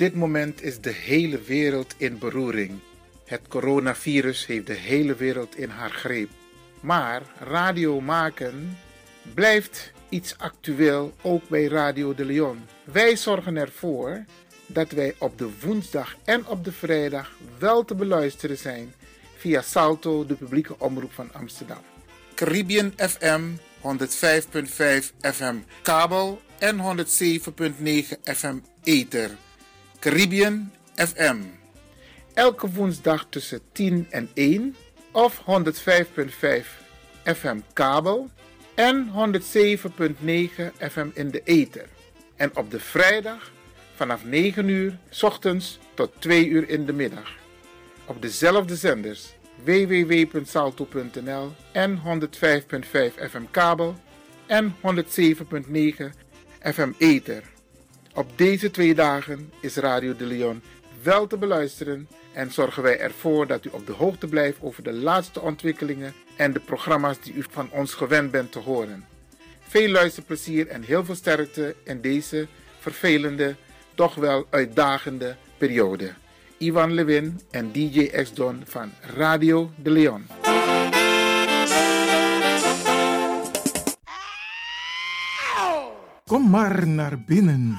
dit moment is de hele wereld in beroering. Het coronavirus heeft de hele wereld in haar greep. Maar radio maken blijft iets actueel ook bij Radio de Leon. Wij zorgen ervoor dat wij op de woensdag en op de vrijdag wel te beluisteren zijn via Salto, de publieke omroep van Amsterdam. Caribbean FM 105.5 FM kabel en 107.9 FM ether. Caribbean FM. Elke woensdag tussen 10 en 1 of 105.5 FM kabel en 107.9 FM in de ether. En op de vrijdag vanaf 9 uur s ochtends tot 2 uur in de middag. Op dezelfde zenders www.salto.nl en 105.5 FM kabel en 107.9 FM ether. Op deze twee dagen is Radio de Leon wel te beluisteren en zorgen wij ervoor dat u op de hoogte blijft over de laatste ontwikkelingen en de programma's die u van ons gewend bent te horen. Veel luisterplezier en heel veel sterkte in deze vervelende, toch wel uitdagende periode. Ivan Levin en DJ X-Don van Radio de Leon. Kom maar naar binnen.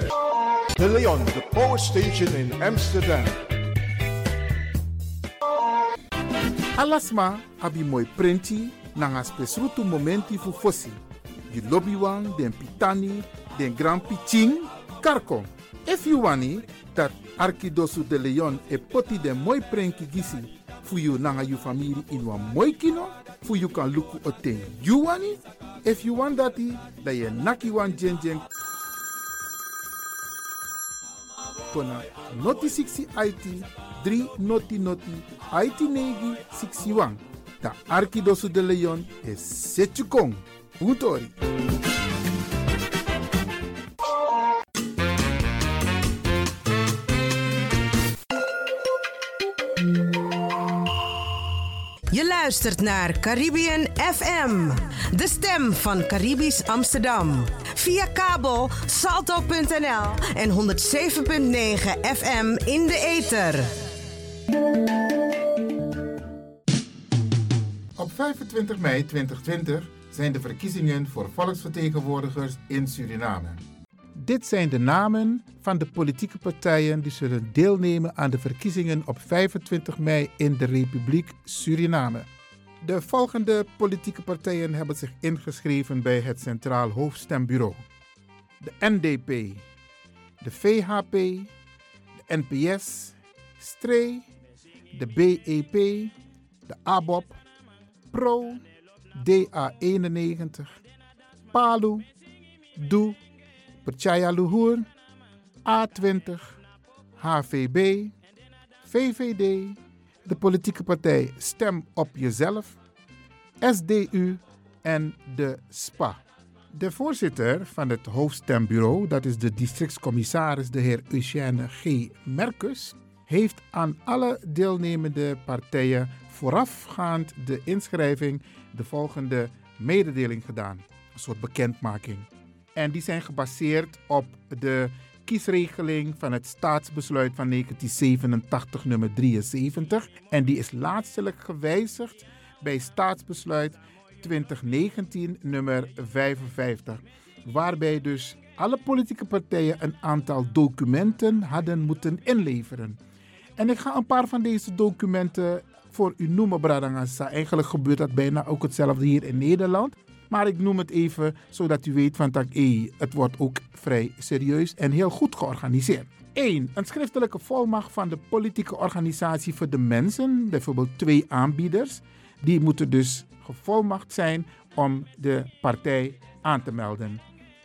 De Leon, de Power Station in Amsterdam. Alasma abi moi prenti nanga spesrutu momenti fu fosi. Di lobby wan, den pitani, den grand piching, karko. If you wani, dat Arkidosu de Leon e poti den moi prenki gisi fu you nanga you family in wan moi kino, fu you kan luku oten you wani. If you want dati, da ye naki wan jen kona noti 60 IT 3 noti noti IT negi 61. Da Arkidosu de Leon e setjukong. Puntori. Luistert naar Caribbean FM, de stem van Caribisch Amsterdam. Via kabel salto.nl en 107.9 FM in de ether. Op 25 mei 2020 zijn de verkiezingen voor volksvertegenwoordigers in Suriname. Dit zijn de namen van de politieke partijen die zullen deelnemen aan de verkiezingen op 25 mei in de Republiek Suriname. De volgende politieke partijen hebben zich ingeschreven bij het Centraal Hoofdstembureau: de NDP, de VHP, de NPS, STREE, de BEP, de ABOP, Pro, DA91, Palu, Doe, Perchaya Luhur, A20, HVB, VVD, de politieke partij Stem op Jezelf, SDU en de SPA. De voorzitter van het hoofdstembureau, dat is de districtscommissaris de heer Eugène G. Merkus, heeft aan alle deelnemende partijen voorafgaand de inschrijving de volgende mededeling gedaan. Een soort bekendmaking. En die zijn gebaseerd op de kiesregeling van het staatsbesluit van 1987 nummer 73. En die is laatstelijk gewijzigd bij staatsbesluit 2019 nummer 55. Waarbij dus alle politieke partijen een aantal documenten hadden moeten inleveren. En ik ga een paar van deze documenten voor u noemen, Bradangasa. Eigenlijk gebeurt dat bijna ook hetzelfde hier in Nederland. Maar ik noem het even zodat u weet van dat hey, het wordt ook vrij serieus en heel goed georganiseerd. 1. Een schriftelijke volmacht van de politieke organisatie voor de mensen, bijvoorbeeld twee aanbieders. Die moeten dus gevolmacht zijn om de partij aan te melden.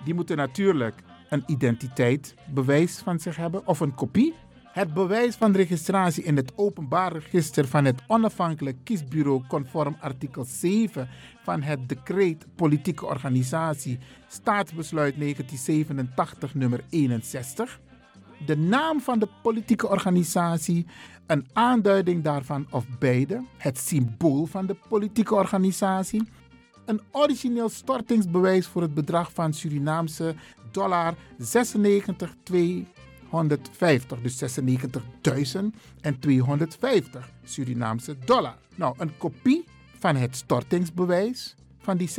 Die moeten natuurlijk een identiteitsbewijs van zich hebben of een kopie het bewijs van registratie in het openbaar register van het onafhankelijk kiesbureau conform artikel 7 van het decreet politieke organisatie staatsbesluit 1987 nummer 61. De naam van de politieke organisatie, een aanduiding daarvan of beide, het symbool van de politieke organisatie, een origineel stortingsbewijs voor het bedrag van Surinaamse dollar 96,2 150, dus 96.250 Surinaamse dollar. Nou, een kopie van het stortingsbewijs van die 96.250,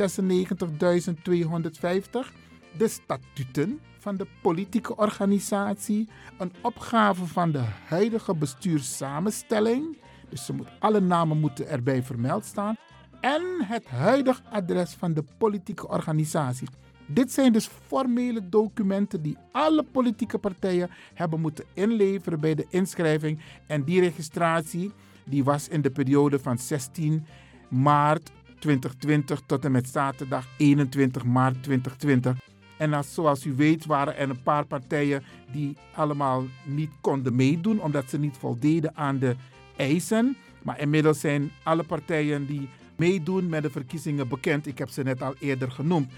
de statuten van de politieke organisatie, een opgave van de huidige bestuurssamenstelling, dus ze moet, alle namen moeten erbij vermeld staan, en het huidige adres van de politieke organisatie. Dit zijn dus formele documenten die alle politieke partijen hebben moeten inleveren bij de inschrijving. En die registratie die was in de periode van 16 maart 2020 tot en met zaterdag 21 maart 2020. En als, zoals u weet waren er een paar partijen die allemaal niet konden meedoen omdat ze niet voldeden aan de eisen. Maar inmiddels zijn alle partijen die meedoen met de verkiezingen bekend. Ik heb ze net al eerder genoemd.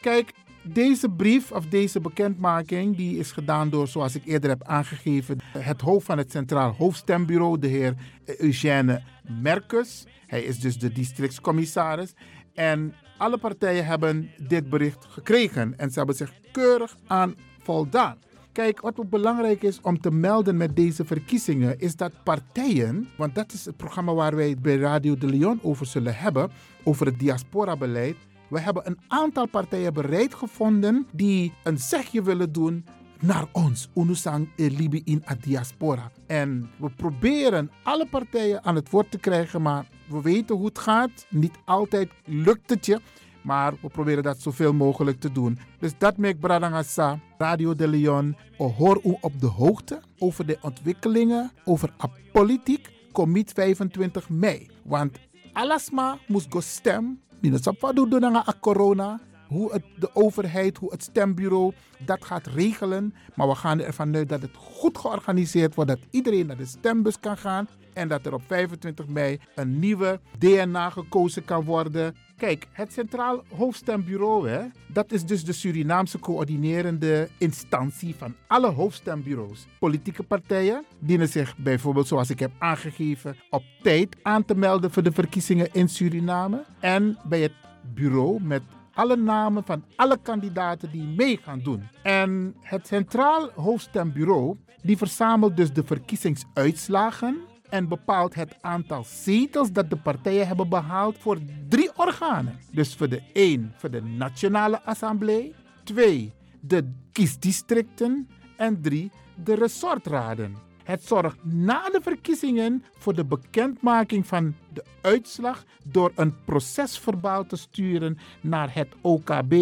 Kijk, deze brief of deze bekendmaking die is gedaan door, zoals ik eerder heb aangegeven, het hoofd van het Centraal Hoofdstembureau, de heer Eugène Merkus. Hij is dus de districtscommissaris. En alle partijen hebben dit bericht gekregen en ze hebben zich keurig aan voldaan. Kijk, wat ook belangrijk is om te melden met deze verkiezingen, is dat partijen, want dat is het programma waar wij bij Radio de Leon over zullen hebben, over het diaspora-beleid. We hebben een aantal partijen bereid gevonden die een zegje willen doen naar ons, Unusang Libi in a diaspora. En we proberen alle partijen aan het woord te krijgen, maar we weten hoe het gaat. Niet altijd lukt het je. Maar we proberen dat zoveel mogelijk te doen. Dus dat maakt Bradangasa, Radio de Leon, hoor u op de hoogte over de ontwikkelingen over politiek. Commit 25 mei. Want alasma moest go stem. Minusapa doen a corona hoe het, de overheid, hoe het stembureau dat gaat regelen. Maar we gaan ervan uit dat het goed georganiseerd wordt, dat iedereen naar de stembus kan gaan en dat er op 25 mei een nieuwe DNA gekozen kan worden. Kijk, het Centraal Hoofdstembureau, hè, dat is dus de Surinaamse coördinerende instantie van alle hoofdstembureaus. Politieke partijen dienen zich bijvoorbeeld, zoals ik heb aangegeven, op tijd aan te melden voor de verkiezingen in Suriname. En bij het bureau met alle namen van alle kandidaten die mee gaan doen. En het Centraal Hoofdstembureau die verzamelt dus de verkiezingsuitslagen en bepaalt het aantal zetels dat de partijen hebben behaald voor drie organen. Dus voor de 1 voor de Nationale Assemblée, 2 de kiesdistricten en 3 de resortraden. Het zorgt na de verkiezingen voor de bekendmaking van de uitslag door een procesverbaal te sturen naar het OKB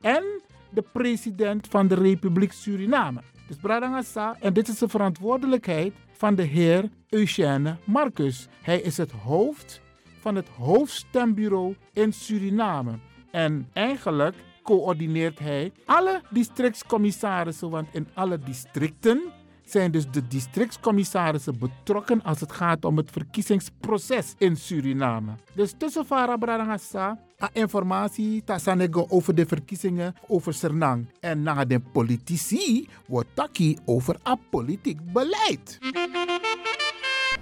en de president van de Republiek Suriname. Dus Bradangasa, en dit is de verantwoordelijkheid van de heer Eugène Marcus. Hij is het hoofd van het hoofdstembureau in Suriname. En eigenlijk coördineert hij alle districtscommissarissen, want in alle districten zijn dus de districtscommissarissen betrokken als het gaat om het verkiezingsproces in Suriname. Dus tussen Farah Bradangasa, informatie tasanego over de verkiezingen over Sernang. En na de politici wordt taki over a politiek beleid.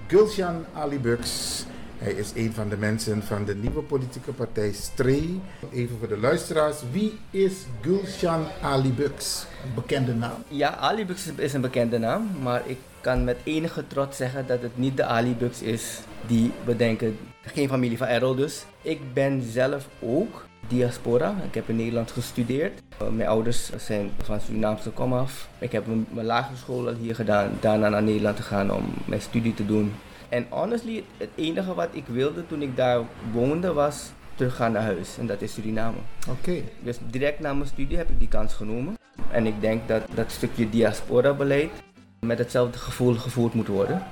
Gulshan Ali Bux. Hij is een van de mensen van de nieuwe politieke partij Stree. Even voor de luisteraars, wie is Gulshan Ali Bux? Een bekende naam. Ja, Ali Bux is een bekende naam, maar ik kan met enige trots zeggen dat het niet de Ali Bux is die we denken. Geen familie van Errol dus. Ik ben zelf ook diaspora. Ik heb in Nederland gestudeerd. Uh, mijn ouders zijn van Surinaamse komaf. Ik heb mijn, lagere school hier gedaan. Daarna naar Nederland te gaan om mijn studie te doen. En honestly, het enige wat ik wilde toen ik daar woonde was teruggaan naar huis. En dat is Suriname. Oké. Dus direct na mijn studie heb ik die kans genomen. En ik denk dat dat stukje diaspora-beleid met hetzelfde gevoel gevoerd moet worden.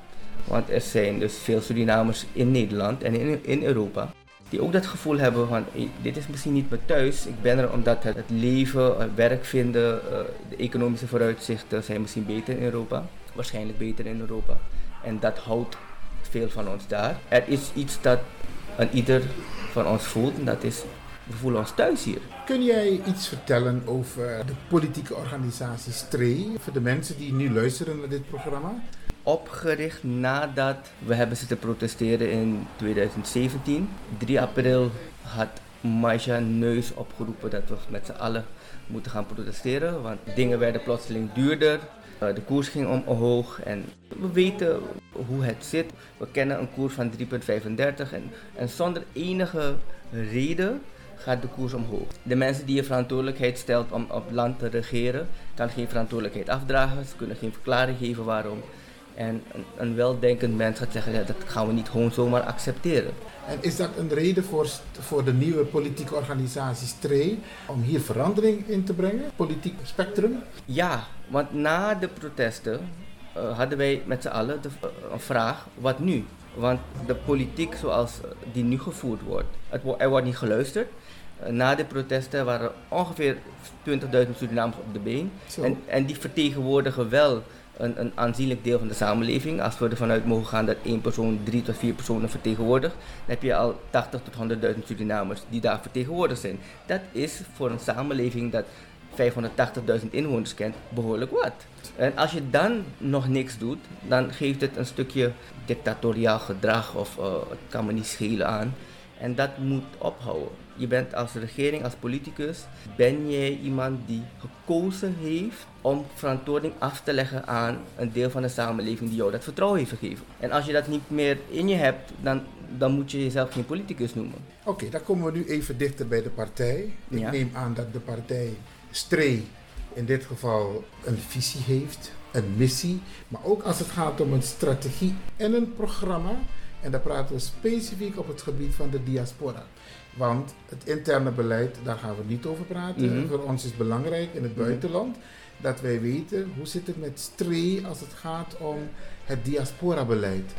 Want er zijn dus veel Surinamers in Nederland en in, in Europa die ook dat gevoel hebben van dit is misschien niet mijn thuis. Ik ben er omdat het, leven, het werk vinden, eh, de economische vooruitzichten zijn misschien beter in Europa. Waarschijnlijk beter in Europa. En dat houdt veel van ons daar. Er is iets dat aan ieder van ons voelt en dat is we voelen ons thuis hier. Kun jij iets vertellen over de politieke organisatie STREE voor de mensen die nu luisteren naar dit programma? Opgericht nadat we hebben zitten protesteren in 2017. 3 april had Maisha Neus opgeroepen dat we met z'n allen moeten gaan protesteren. Want dingen werden plotseling duurder. Eh, de koers ging omhoog en we weten hoe het zit. We kennen een koers van 3,35 en, en zonder enige reden gaat de koers omhoog. De mensen die je verantwoordelijkheid stelt om op land te regeren, kan geen verantwoordelijkheid afdragen. Ze kunnen geen verklaring geven waarom. En een, een weldenkend mens gaat zeggen, ja, dat gaan we niet gewoon zomaar accepteren. En is dat een reden voor, voor de nieuwe politieke organisatie STREE om hier verandering in te brengen? Politiek spectrum? Ja, want na de protesten uh, hadden wij met z'n allen de, uh, een vraag, wat nu? Want de politiek zoals die nu gevoerd wordt, het, er wordt niet geluisterd. Na de protesten waren ongeveer 20.000 Surinamers op de been. En, en die vertegenwoordigen wel een, een, aanzienlijk deel van de samenleving. Als we ervan uit mogen gaan dat één persoon drie tot vier personen vertegenwoordigt, dan heb je al 80 tot 100.000 Surinamers die daar vertegenwoordigd zijn. Dat is voor een samenleving dat 580.000 inwoners kent behoorlijk wat. En als je dan nog niks doet, dan geeft het een stukje dictatoriaal gedrag of uh, het kan me niet schelen aan. En dat moet ophouden. Je bent als regering, als politicus, ben jij iemand die gekozen heeft om verantwoording af te leggen aan een deel van de samenleving die jou dat vertrouwen heeft gegeven. En als je dat niet meer in je hebt, dan, dan moet je jezelf geen politicus noemen. Oké, okay, dan komen we nu even dichter bij de partij. Ik ja. neem aan dat de partij Stree in dit geval een visie heeft, een missie, maar ook als het gaat om een strategie en een programma. En daar praten we specifiek op het gebied van de diaspora. Want het interne beleid, daar gaan we niet over praten. Mm -hmm. Voor ons is belangrijk in het buitenland dat wij weten hoe zit het met stree als het gaat om het diaspora-beleid.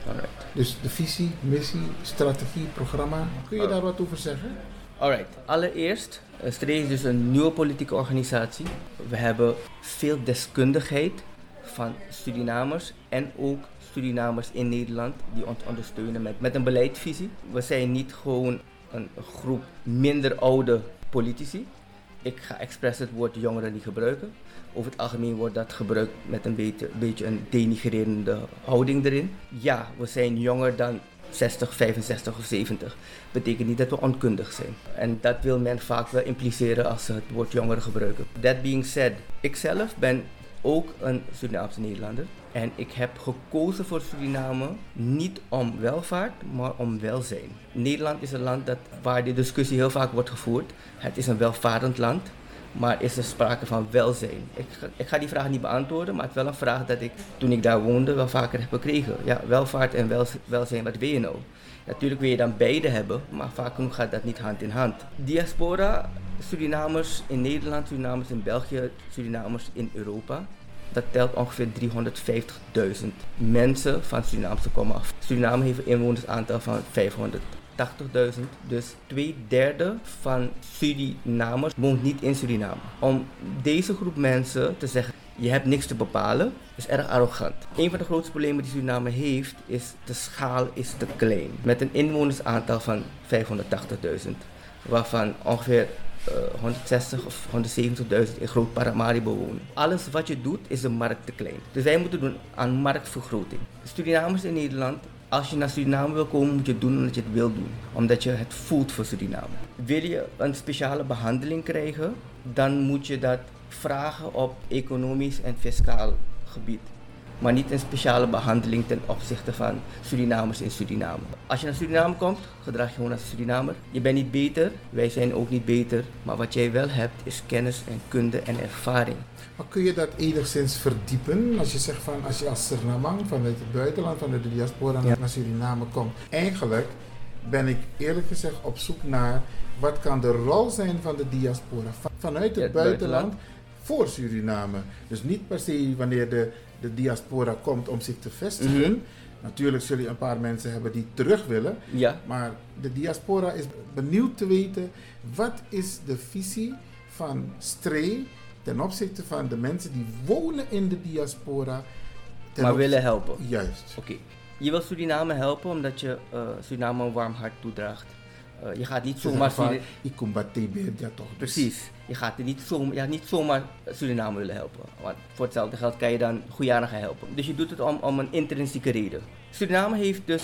Dus de visie, missie, strategie, programma. Kun je daar wat over zeggen? Alright, allereerst, Stree is dus een nieuwe politieke organisatie. We hebben veel deskundigheid van Surinamers en ook Surinamers in Nederland die ons ondersteunen met, met een beleidsvisie. We zijn niet gewoon een groep minder oude politici. Ik ga expres het woord jongeren niet gebruiken. Over het algemeen wordt dat gebruikt met een beetje, beetje een denigrerende houding erin. Ja, we zijn jonger dan 60, 65 of 70. Betekent niet dat we onkundig zijn. En dat wil men vaak wel impliceren als ze het woord jongeren gebruiken. That being said, ikzelf ben ook een Surinaamse Nederlander. En ik heb gekozen voor Suriname niet om welvaart, maar om welzijn. Nederland is een land dat, waar die discussie heel vaak wordt gevoerd. Het is een welvarend land, maar is er sprake van welzijn? Ik, ik ga die vraag niet beantwoorden, maar het is wel een vraag dat ik toen ik daar woonde wel vaker heb gekregen. Ja, welvaart en wel, welzijn, wat wil je nou? Natuurlijk wil je dan beide hebben, maar vaak genoeg gaat dat niet hand in hand. Diaspora, Surinamers in Nederland, Surinamers in België, Surinamers in Europa. Dat telt ongeveer 350.000 mensen van Surinaamse komaf. Suriname heeft een inwonersaantal van 500.000 80.000. Dus twee derde van Surinamers woont niet in Suriname. Om deze groep mensen te zeggen, je hebt niks te bepalen, is erg arrogant. Een van de grootste problemen die Suriname heeft, is de schaal is te klein. Met een inwonersaantal van 580.000, waarvan ongeveer uh, 160 of 170.000 in Groot Paramaribo wonen. Alles wat je doet, is de markt te klein. Dus wij moeten doen aan marktvergroting. Surinamers in Nederland als je naar Suriname wil komen, moet je het doen omdat je het wil doen. Omdat je het voelt voor Suriname. Wil je een speciale behandeling krijgen, dan moet je dat vragen op economisch en fiscaal gebied. Maar niet een speciale behandeling ten opzichte van Surinamers in Suriname. Als je naar Suriname komt, gedraag je gewoon als Surinamer. Je bent niet beter, wij zijn ook niet beter. Maar wat jij wel hebt, is kennis en kunde en ervaring. Maar kun je dat enigszins verdiepen? Als je zegt van, als je als Surinamang vanuit het buitenland, vanuit de diaspora naar Suriname komt. Eigenlijk ben ik eerlijk gezegd op zoek naar wat kan de rol zijn van de diaspora vanuit het, buitenland voor Suriname. Dus niet per se wanneer de, de diaspora komt om zich te vestigen. Mhm. Natuurlijk zullen een paar mensen hebben die terug willen. Ja. Maar de diaspora is benieuwd te weten wat is de visie van Stree ten opzichte van de mensen die wonen in de diaspora. Maar willen helpen. Juist. Oké. Je wil Suriname helpen omdat je uh, Suriname een warm hart toedraagt. Uh, je gaat niet zomaar... Ik kom bij ja toch. Dus. Precies. Je gaat er niet zomaar, ja, niet zomaar Suriname willen helpen. Want voor hetzelfde geld kan je dan Guyana gaan helpen. Dus je doet het om, om een intrinsieke reden. Suriname heeft dus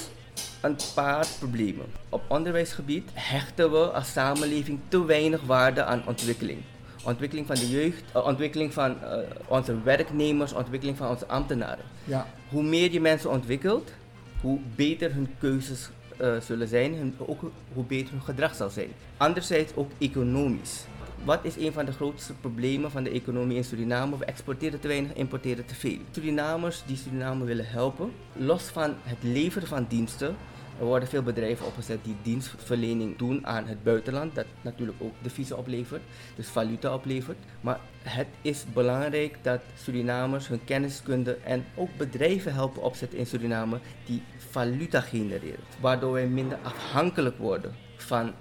een paar problemen. Op onderwijsgebied hechten we als samenleving te weinig waarde aan ontwikkeling. Ontwikkeling van de jeugd, uh, ontwikkeling van uh, onze werknemers, ontwikkeling van onze ambtenaren. Ja. Hoe meer je mensen ontwikkelt, hoe beter hun keuzes uh, zullen zijn en ook hoe beter hun gedrag zal zijn. Anderzijds ook economisch. Wat is een van de grootste problemen van de economie in Suriname? We exporteren te weinig, importeren te veel. Surinamers die Suriname willen helpen, los van het leveren van diensten, er worden veel bedrijven opgezet die dienstverlening doen aan het buitenland, dat natuurlijk ook deviezen oplevert, dus valuta oplevert. Maar het is belangrijk dat Surinamers hun kenniskunde en ook bedrijven helpen opzetten in Suriname die valuta genereren, waardoor wij minder afhankelijk worden van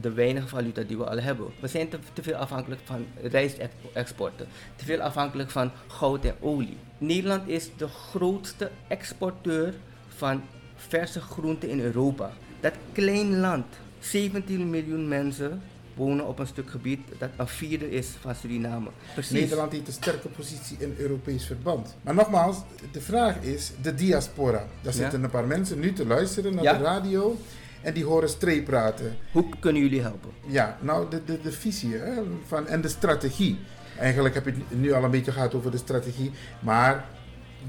de weinige valuta die we al hebben. We zijn te, veel afhankelijk van rijstexporten, te veel afhankelijk van goud en olie. Nederland is de grootste exporteur van verse groenten in Europa. Dat klein land, 17 miljoen mensen wonen op een stuk gebied dat een vierde is van Suriname. Precies. Nederland heeft een sterke positie in Europees verband. Maar nogmaals, de vraag is de diaspora. Daar zitten een paar mensen nu te luisteren naar de radio en die horen streep praten. Hoe kunnen jullie helpen? Ja, nou de, de, de visie hè, van, en de strategie. Eigenlijk heb je het nu al een beetje gehad over de strategie, maar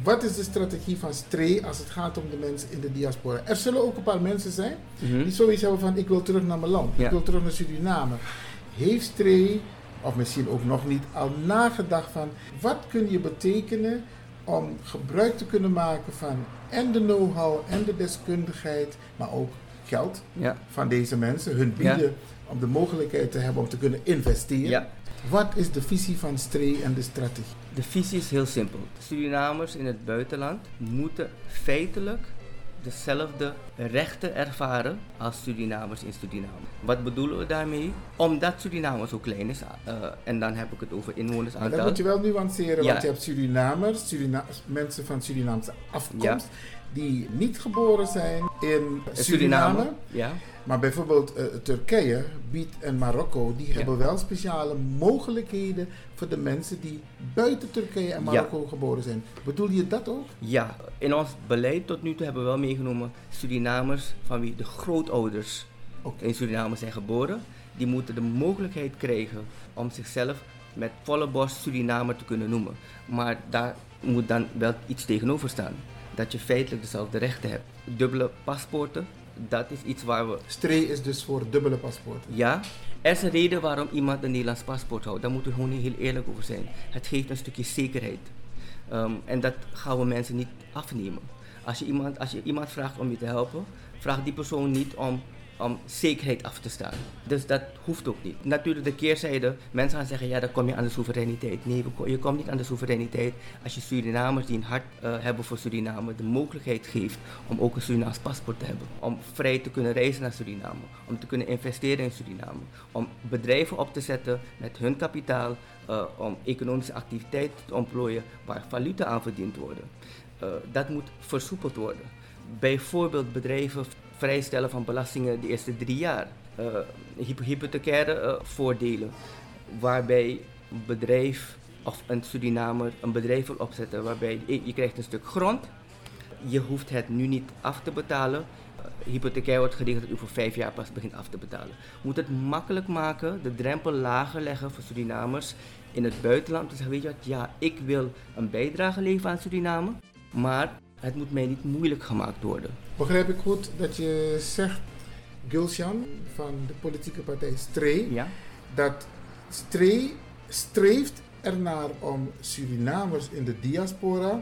wat is de strategie van Stree als het gaat om de mensen in de diaspora? Er zullen ook een paar mensen zijn mhm. die zoiets hebben van ik wil terug naar mijn land, ik wil terug naar Suriname. Heeft Stree, of misschien ook nog niet, al nagedacht van wat kun je betekenen om gebruik te kunnen maken van en de know-how en de deskundigheid, maar ook geld ja. van deze mensen, hun bieden om de mogelijkheid te hebben om te kunnen investeren. Wat is de visie van Stree en de strategie? De visie is heel simpel. Surinamers in het buitenland moeten feitelijk dezelfde rechten ervaren als Surinamers in Suriname. Wat bedoelen we daarmee? Omdat Suriname zo klein is, uh, en dan heb ik het over inwonersaantal. Maar dat moet je wel nuanceren, want je hebt Surinamers, Surina mensen van Surinaamse afkomst, die niet geboren zijn in Suriname. Ja. Maar bijvoorbeeld uh, Turkije biedt en Marokko, die hebben wel speciale mogelijkheden voor de mensen die buiten Turkije en Marokko geboren zijn. Bedoel je dat ook? Ja, in ons beleid tot nu toe hebben we wel meegenomen Surinamers van wie de grootouders in Suriname zijn geboren. Die moeten de mogelijkheid krijgen om zichzelf met volle borst Surinamer te kunnen noemen. Maar daar moet dan wel iets tegenover staan. Dat je feitelijk dezelfde rechten hebt. Dubbele paspoorten, dat is iets waar we... Stree is dus voor dubbele paspoorten? Ja. Er is een reden waarom iemand een Nederlands paspoort houdt. Daar moeten we gewoon heel eerlijk over zijn. Het geeft een stukje zekerheid. Ehm, en dat gaan we mensen niet afnemen. Als je, iemand, als je iemand vraagt om je te helpen, vraag die persoon niet om om zekerheid af te staan. Dus dat hoeft ook niet. Natuurlijk de keerzijde, mensen gaan zeggen, ja dan kom je aan de soevereiniteit. Nee, je komt niet aan de soevereiniteit als je Surinamers die een hart uh, hebben voor Suriname de mogelijkheid geeft om ook een Surinaams paspoort te hebben. Om vrij te kunnen reizen naar Suriname, om te kunnen investeren in Suriname, om bedrijven op te zetten met hun kapitaal, uh, om economische activiteiten te ontplooien waar valuta aan verdiend worden. Uh, dat moet versoepeld worden. Bijvoorbeeld bedrijven vrijstellen van belastingen de eerste drie jaar. Uh, hypothecaire uh, voordelen, waarbij een bedrijf of een Surinamer een bedrijf wil opzetten, waarbij je, krijgt een stuk grond, je hoeft het nu niet af te betalen. Uh, hypothecair wordt geregeld dat u voor vijf jaar pas begint af te betalen. Moet het makkelijk maken, de drempel lager leggen voor Surinamers in het buitenland. te zeggen, weet je wat, ja, ik wil een bijdrage leveren aan Suriname, maar het moet mij niet moeilijk gemaakt worden. Begrijp ik goed dat je zegt, Gulshan van de politieke partij Stree, ja? dat Stree streeft ernaar om Surinamers in de diaspora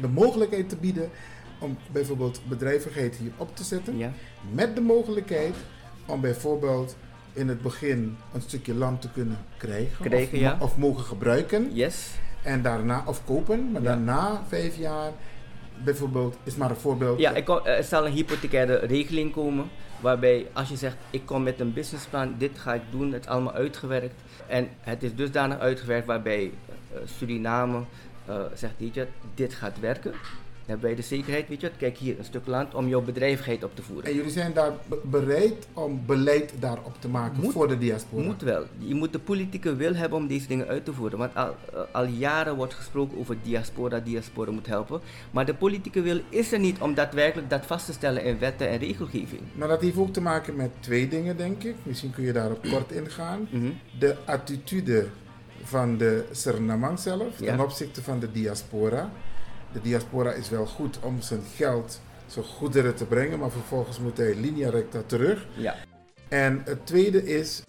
de mogelijkheid te bieden om bijvoorbeeld bedrijvigheid hier op te zetten. Ja. Met de mogelijkheid om bijvoorbeeld in het begin een stukje land te kunnen krijgen, krijgen of, ja. of, mogen gebruiken. Yes. En daarna, of kopen, maar Ja. daarna vijf jaar bijvoorbeeld, is maar een voorbeeld. Ja, ik kom, er zal een hypothecaire regeling komen. Waarbij als je zegt, ik kom met een businessplan, dit ga ik doen, het is allemaal uitgewerkt. En het is dusdanig uitgewerkt waarbij eh, Suriname eh, zegt, dit gaat werken. Dan wij de zekerheid, weet je wat, kijk hier, een stuk land om jouw bedrijvigheid op te voeren. En jullie zijn daar be- bereid om beleid daarop te maken Moet- voor de diaspora. Moet wel. Je moet de politieke wil hebben om deze dingen uit te voeren. Want al, eh, al jaren wordt gesproken over diaspora, diaspora moet helpen. Maar de politieke wil is er niet om daadwerkelijk dat vast te stellen in wetten en regelgeving. Maar dat heeft ook te maken met twee dingen, denk ik. Misschien kun je daarop kort ingaan. Mhm. De attitude van de Surinamang zelf Ja. ten opzichte van de diaspora. De diaspora is wel goed om zijn geld, zijn goederen te brengen, maar vervolgens moet hij linea recta terug. Ja. En het tweede is,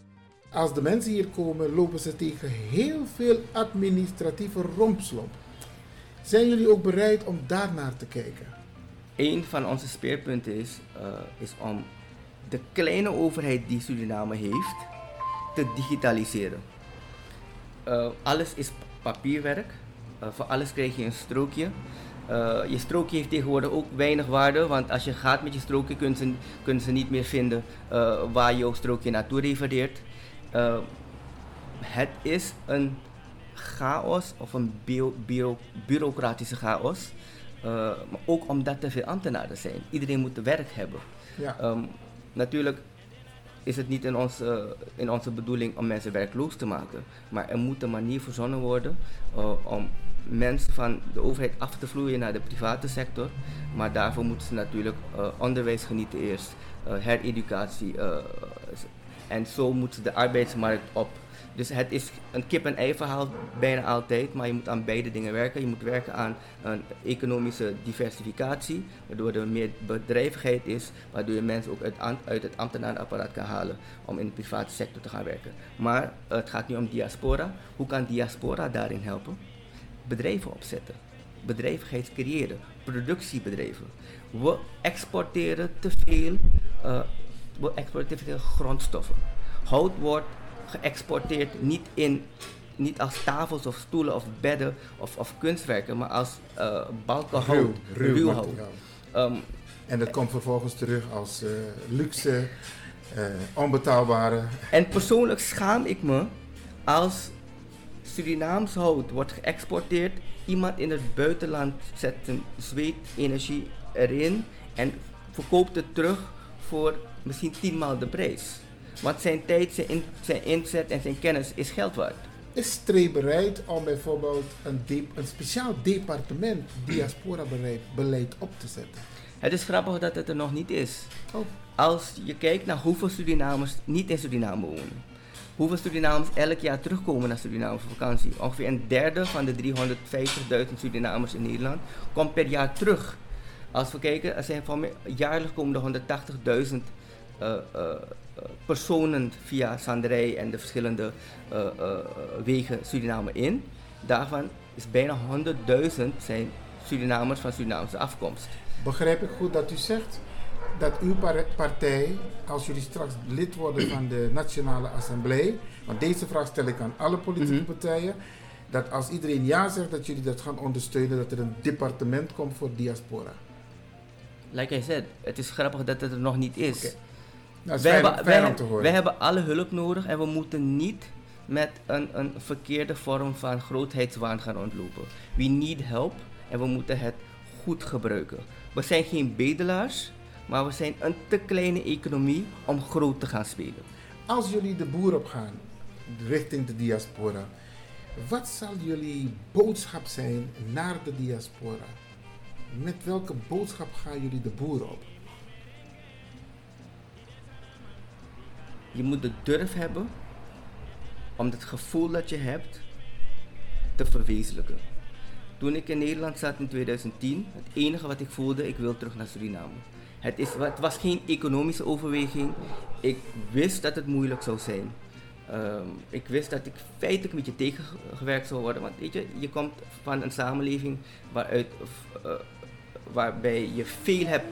als de mensen hier komen, lopen ze tegen heel veel administratieve rompslomp. Zijn jullie ook bereid om daarnaar te kijken? Een van onze speerpunten is, eh, is om de kleine overheid die Suriname heeft te digitaliseren. Eh, alles is papierwerk. Eh, voor alles krijg je een strookje. Eh, je strookje heeft tegenwoordig ook weinig waarde, want als je gaat met je strookje kunnen ze, kunnen ze niet meer vinden eh, waar jouw strookje naartoe refereert. Het is een chaos of een bio- bureaucratische chaos. Maar ook omdat er veel ambtenaren zijn. Iedereen moet werk hebben. Ja. Ehm, natuurlijk is het niet in onze, in onze bedoeling om mensen werkloos te maken. Maar er moet een manier verzonnen worden om mensen van de overheid af te vloeien naar de private sector. Maar daarvoor moeten ze natuurlijk eh, onderwijs genieten eerst, eh, hereducatie. eh, en zo moet de arbeidsmarkt op. Dus het is een kip-en-ei verhaal bijna altijd, maar je moet aan beide dingen werken. Je moet werken aan een economische diversificatie, waardoor er meer bedrijvigheid is, waardoor je mensen ook uit, het ambtenarenapparaat kan halen om in de private sector te gaan werken. Maar het gaat nu om diaspora. Hoe kan diaspora daarin helpen? Bedrijven opzetten, bedrijvigheid creëren, productiebedrijven. We exporteren te veel, eh, we exporteren te veel grondstoffen. Hout wordt geëxporteerd niet, in, niet als tafels of stoelen of bedden of, of kunstwerken, maar als eh balken hout, ruw, ruw hout. Ehm, En dat komt vervolgens terug als eh, luxe, eh, onbetaalbare. En persoonlijk schaam ik me als Surinaams hout wordt geëxporteerd. Iemand in het buitenland zet zijn zweet, energie erin en verkoopt het terug voor misschien tienmaal de prijs. Want zijn tijd, zijn, in- zijn inzet en zijn kennis is geld waard. Is Stree bereid om bijvoorbeeld een, de- een speciaal departement diaspora-beleid beleid op te zetten? Het is grappig dat het er nog niet is. Oh, Als je kijkt naar hoeveel Surinamers niet in Suriname wonen. Hoeveel Surinamers elk jaar terugkomen naar Suriname voor vakantie. Ongeveer een derde van de 350.000 Surinamers in Nederland komt per jaar terug. Als we kijken, er zijn van jaarlijks komen er 180.000 eh, eh, personen via Sanderij en de verschillende eh, wegen Suriname in. Daarvan is bijna 100.000 zijn Surinamers van Surinaamse afkomst. begrijp ik goed dat u zegt dat uw par- partij, als jullie straks lid worden van de Nationale Assemblée, want deze vraag stel ik aan alle politieke Mhm. partijen, dat als iedereen ja zegt, dat jullie dat gaan ondersteunen, dat er een departement komt voor diaspora. Like I said, het is grappig dat het er nog niet is. Oké. Dat is wij, fijn, hebben, fijn wij, om te horen. wij hebben alle hulp nodig en we moeten niet met een, een verkeerde vorm van grootheidswaan gaan ontlopen. We need help en we moeten het goed gebruiken. We zijn geen bedelaars, maar we zijn een te kleine economie om groot te gaan spelen. Als jullie de boer op gaan, richting de diaspora, wat zal jullie boodschap zijn naar de diaspora? Met welke boodschap gaan jullie de boer op? Je moet de durf hebben om het gevoel dat je hebt te verwezenlijken. Toen ik in Nederland zat in 2010, het enige wat ik voelde, ik wil terug naar Suriname. Het, is, het was geen economische overweging. Ik wist dat het moeilijk zou zijn. Ehm, ik wist dat ik feitelijk een beetje tegengewerkt zou worden. Want weet je, je komt van een samenleving waaruit, eh, waarbij je veel hebt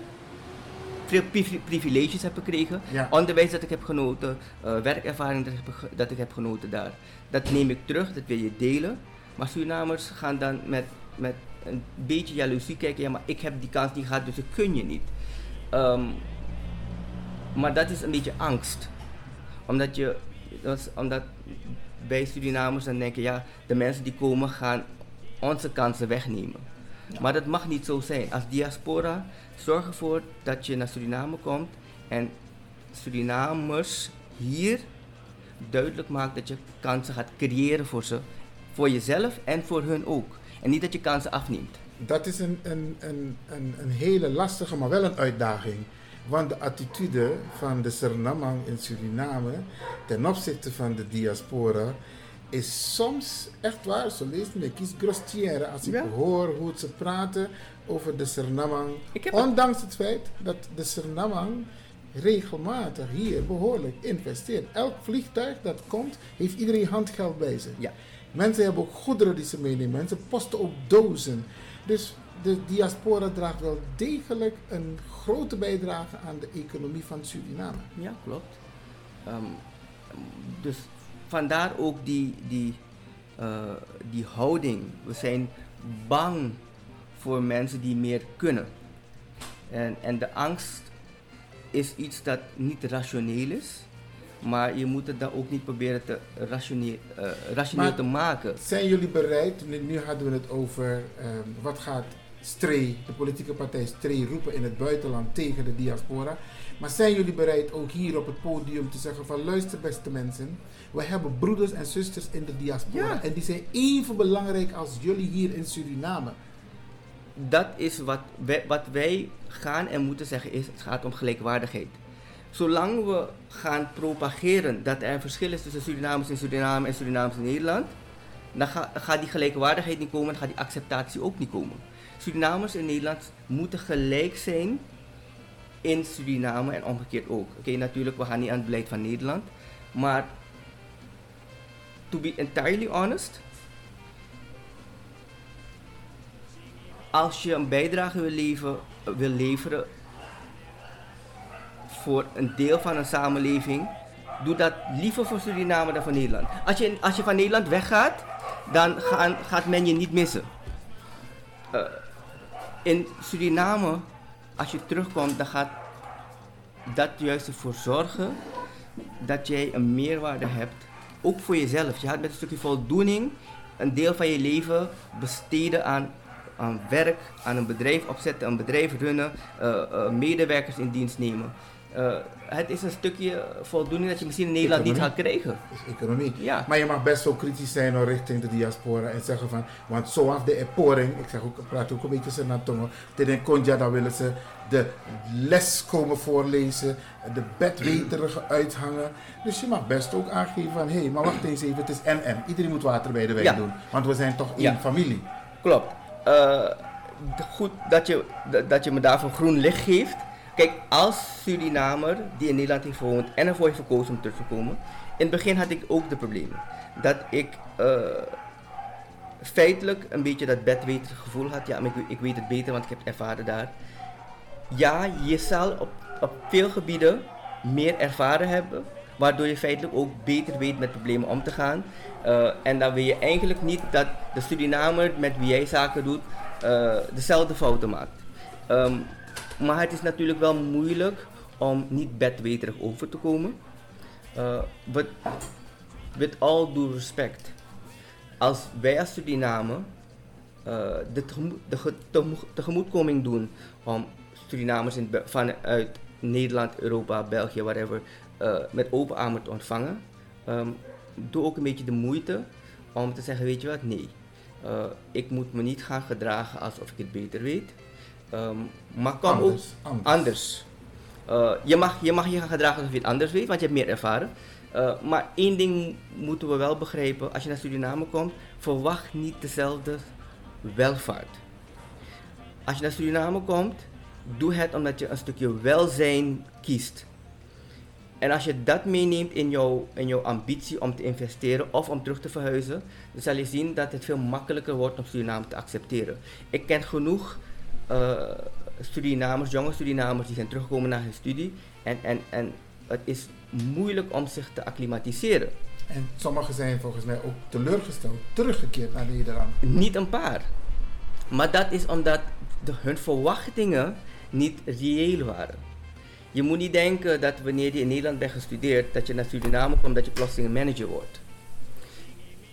veel privi- privileges heb gekregen. Ja. Onderwijs dat ik heb genoten, eh, werkervaring dat ik, heb, ge- dat ik heb genoten daar. Dat neem ik terug, dat wil je delen. Maar Surinamers gaan dan met, met een beetje jaloezie kijken. Ja, maar ik heb die kans niet gehad, dus ik kun je niet. Maar dat is een beetje angst. Omdat je, omdat bij Surinamers dan denken, ja, de mensen die komen gaan onze kansen wegnemen. Maar dat mag niet zo zijn. Als diaspora, zorg ervoor dat je naar Suriname komt en Surinamers hier duidelijk maakt dat je kansen gaat creëren voor ze. Voor jezelf en voor hun ook. En niet dat je kansen afneemt. Dat is een, een, een, een, een hele lastige, maar wel een uitdaging. Want de attitude van de Surinamang in Suriname ten opzichte van de diaspora is soms echt waar, zo leest me, kies grostière als ik Ja. hoor hoe ze praten over de Surinamang. Ik Ondanks het feit dat de Surinamang regelmatig hier behoorlijk investeert. Elk vliegtuig dat komt, heeft iedereen handgeld bij zich. Ja. Mensen hebben ook goederen die ze meenemen. Mensen posten ook dozen. Dus de diaspora draagt wel degelijk een grote bijdrage aan de economie van Suriname. Ja, klopt. Ehm, dus vandaar ook die, die, eh, die houding. We zijn bang voor mensen die meer kunnen. En, en de angst is iets dat niet rationeel is. Maar je moet het dan ook niet proberen te rationeel, eh, rationeel Maar- te maken. Zijn jullie bereid, nu, nu hadden we het over ehm, wat gaat Stree, de politieke partij Stree, roepen in het buitenland tegen de diaspora. Maar zijn jullie bereid ook hier op het podium te zeggen van luister beste mensen, we hebben broeders en zusters in de diaspora Ja. en die zijn even belangrijk als jullie hier in Suriname. dat is wat wij, wat wij gaan en moeten zeggen is, het gaat om gelijkwaardigheid. Zolang we gaan propageren dat er een verschil is tussen Surinamers in Suriname en Surinamers in Nederland, dan ga- gaat die gelijkwaardigheid niet komen en gaat die acceptatie ook niet komen. Surinamers in Nederland moeten gelijk zijn in Suriname en omgekeerd ook. Oké, natuurlijk, we gaan niet aan het beleid van Nederland, maar to be entirely honest, als je een bijdrage wil, wil leveren voor een deel van een samenleving, doe dat liever voor Suriname dan voor Nederland. Als je, als je van Nederland weggaat, dan gaat men je niet missen. Eh, in Suriname, als je terugkomt, dan gaat dat juist ervoor zorgen dat jij een meerwaarde hebt, ook voor jezelf. Je gaat met een stukje voldoening een deel van je leven besteden aan, aan werk, aan een bedrijf opzetten, een bedrijf runnen, eh, eh, medewerkers in dienst nemen. Eh, het is een stukje voldoening dat je misschien in Nederland niet gaat krijgen. Is economie. Ja. Maar je mag best zo kritisch zijn hoor, richting de diaspora en zeggen van, want zoals de eporing, ik zeg ook, ik praat ook een beetje Senatongo, tegen Konja, dan willen ze de les komen voorlezen, de bedweterige uithangen. Dus je mag best ook aangeven van, hé, hey, maar wacht eens even, het is en-en. Iedereen moet water bij de wijn Ja. doen, want we zijn toch één Ja. familie. Klopt. Eh, goed dat je, dat je me daarvoor groen licht geeft. Kijk, als Surinamer die in Nederland heeft gewoond en ervoor heeft gekozen om terug te komen. In het begin had ik ook de problemen. Dat ik eh, feitelijk een beetje dat bedweterige gevoel had. Ja, maar ik, ik weet het beter, want ik heb ervaren daar. Ja, je zal op, op veel gebieden meer ervaren hebben, waardoor je feitelijk ook beter weet met problemen om te gaan. Eh, en dan wil je eigenlijk niet dat de Surinamer met wie jij zaken doet eh, dezelfde fouten maakt. Ehm, maar het is natuurlijk wel moeilijk om niet bedweterig over te komen. Uh, with, with all due respect. Als wij als Suriname uh, de, de tegemoetkoming doen om Surinamers in, vanuit Nederland, Europa, België, whatever, uh, met open armen te ontvangen, um, doe ook een beetje de moeite om te zeggen, weet je wat, nee. Ik moet me niet gaan gedragen alsof ik het beter weet. Um, maar kom anders, ook anders. anders. Uh, je, mag, je mag je gaan gedragen alsof je het anders weet, want je hebt meer ervaren. Uh, maar één ding moeten we wel begrijpen, als je naar Suriname komt, verwacht niet dezelfde welvaart. Als je naar Suriname komt, doe het omdat je een stukje welzijn kiest. En als je dat meeneemt in jouw, in jouw ambitie om te investeren of om terug te verhuizen, dan zal je zien dat het veel makkelijker wordt om Suriname te accepteren. Ik ken genoeg Surinamers, jonge Surinamers, die zijn teruggekomen naar hun studie. En, en, en het is moeilijk om zich te acclimatiseren. En sommigen zijn volgens mij ook teleurgesteld, teruggekeerd naar Nederland. Niet een paar. Maar dat is omdat de, hun verwachtingen niet reëel waren. Je moet niet denken dat wanneer je in Nederland bent gestudeerd, dat je naar Suriname komt, dat je plotseling een manager wordt.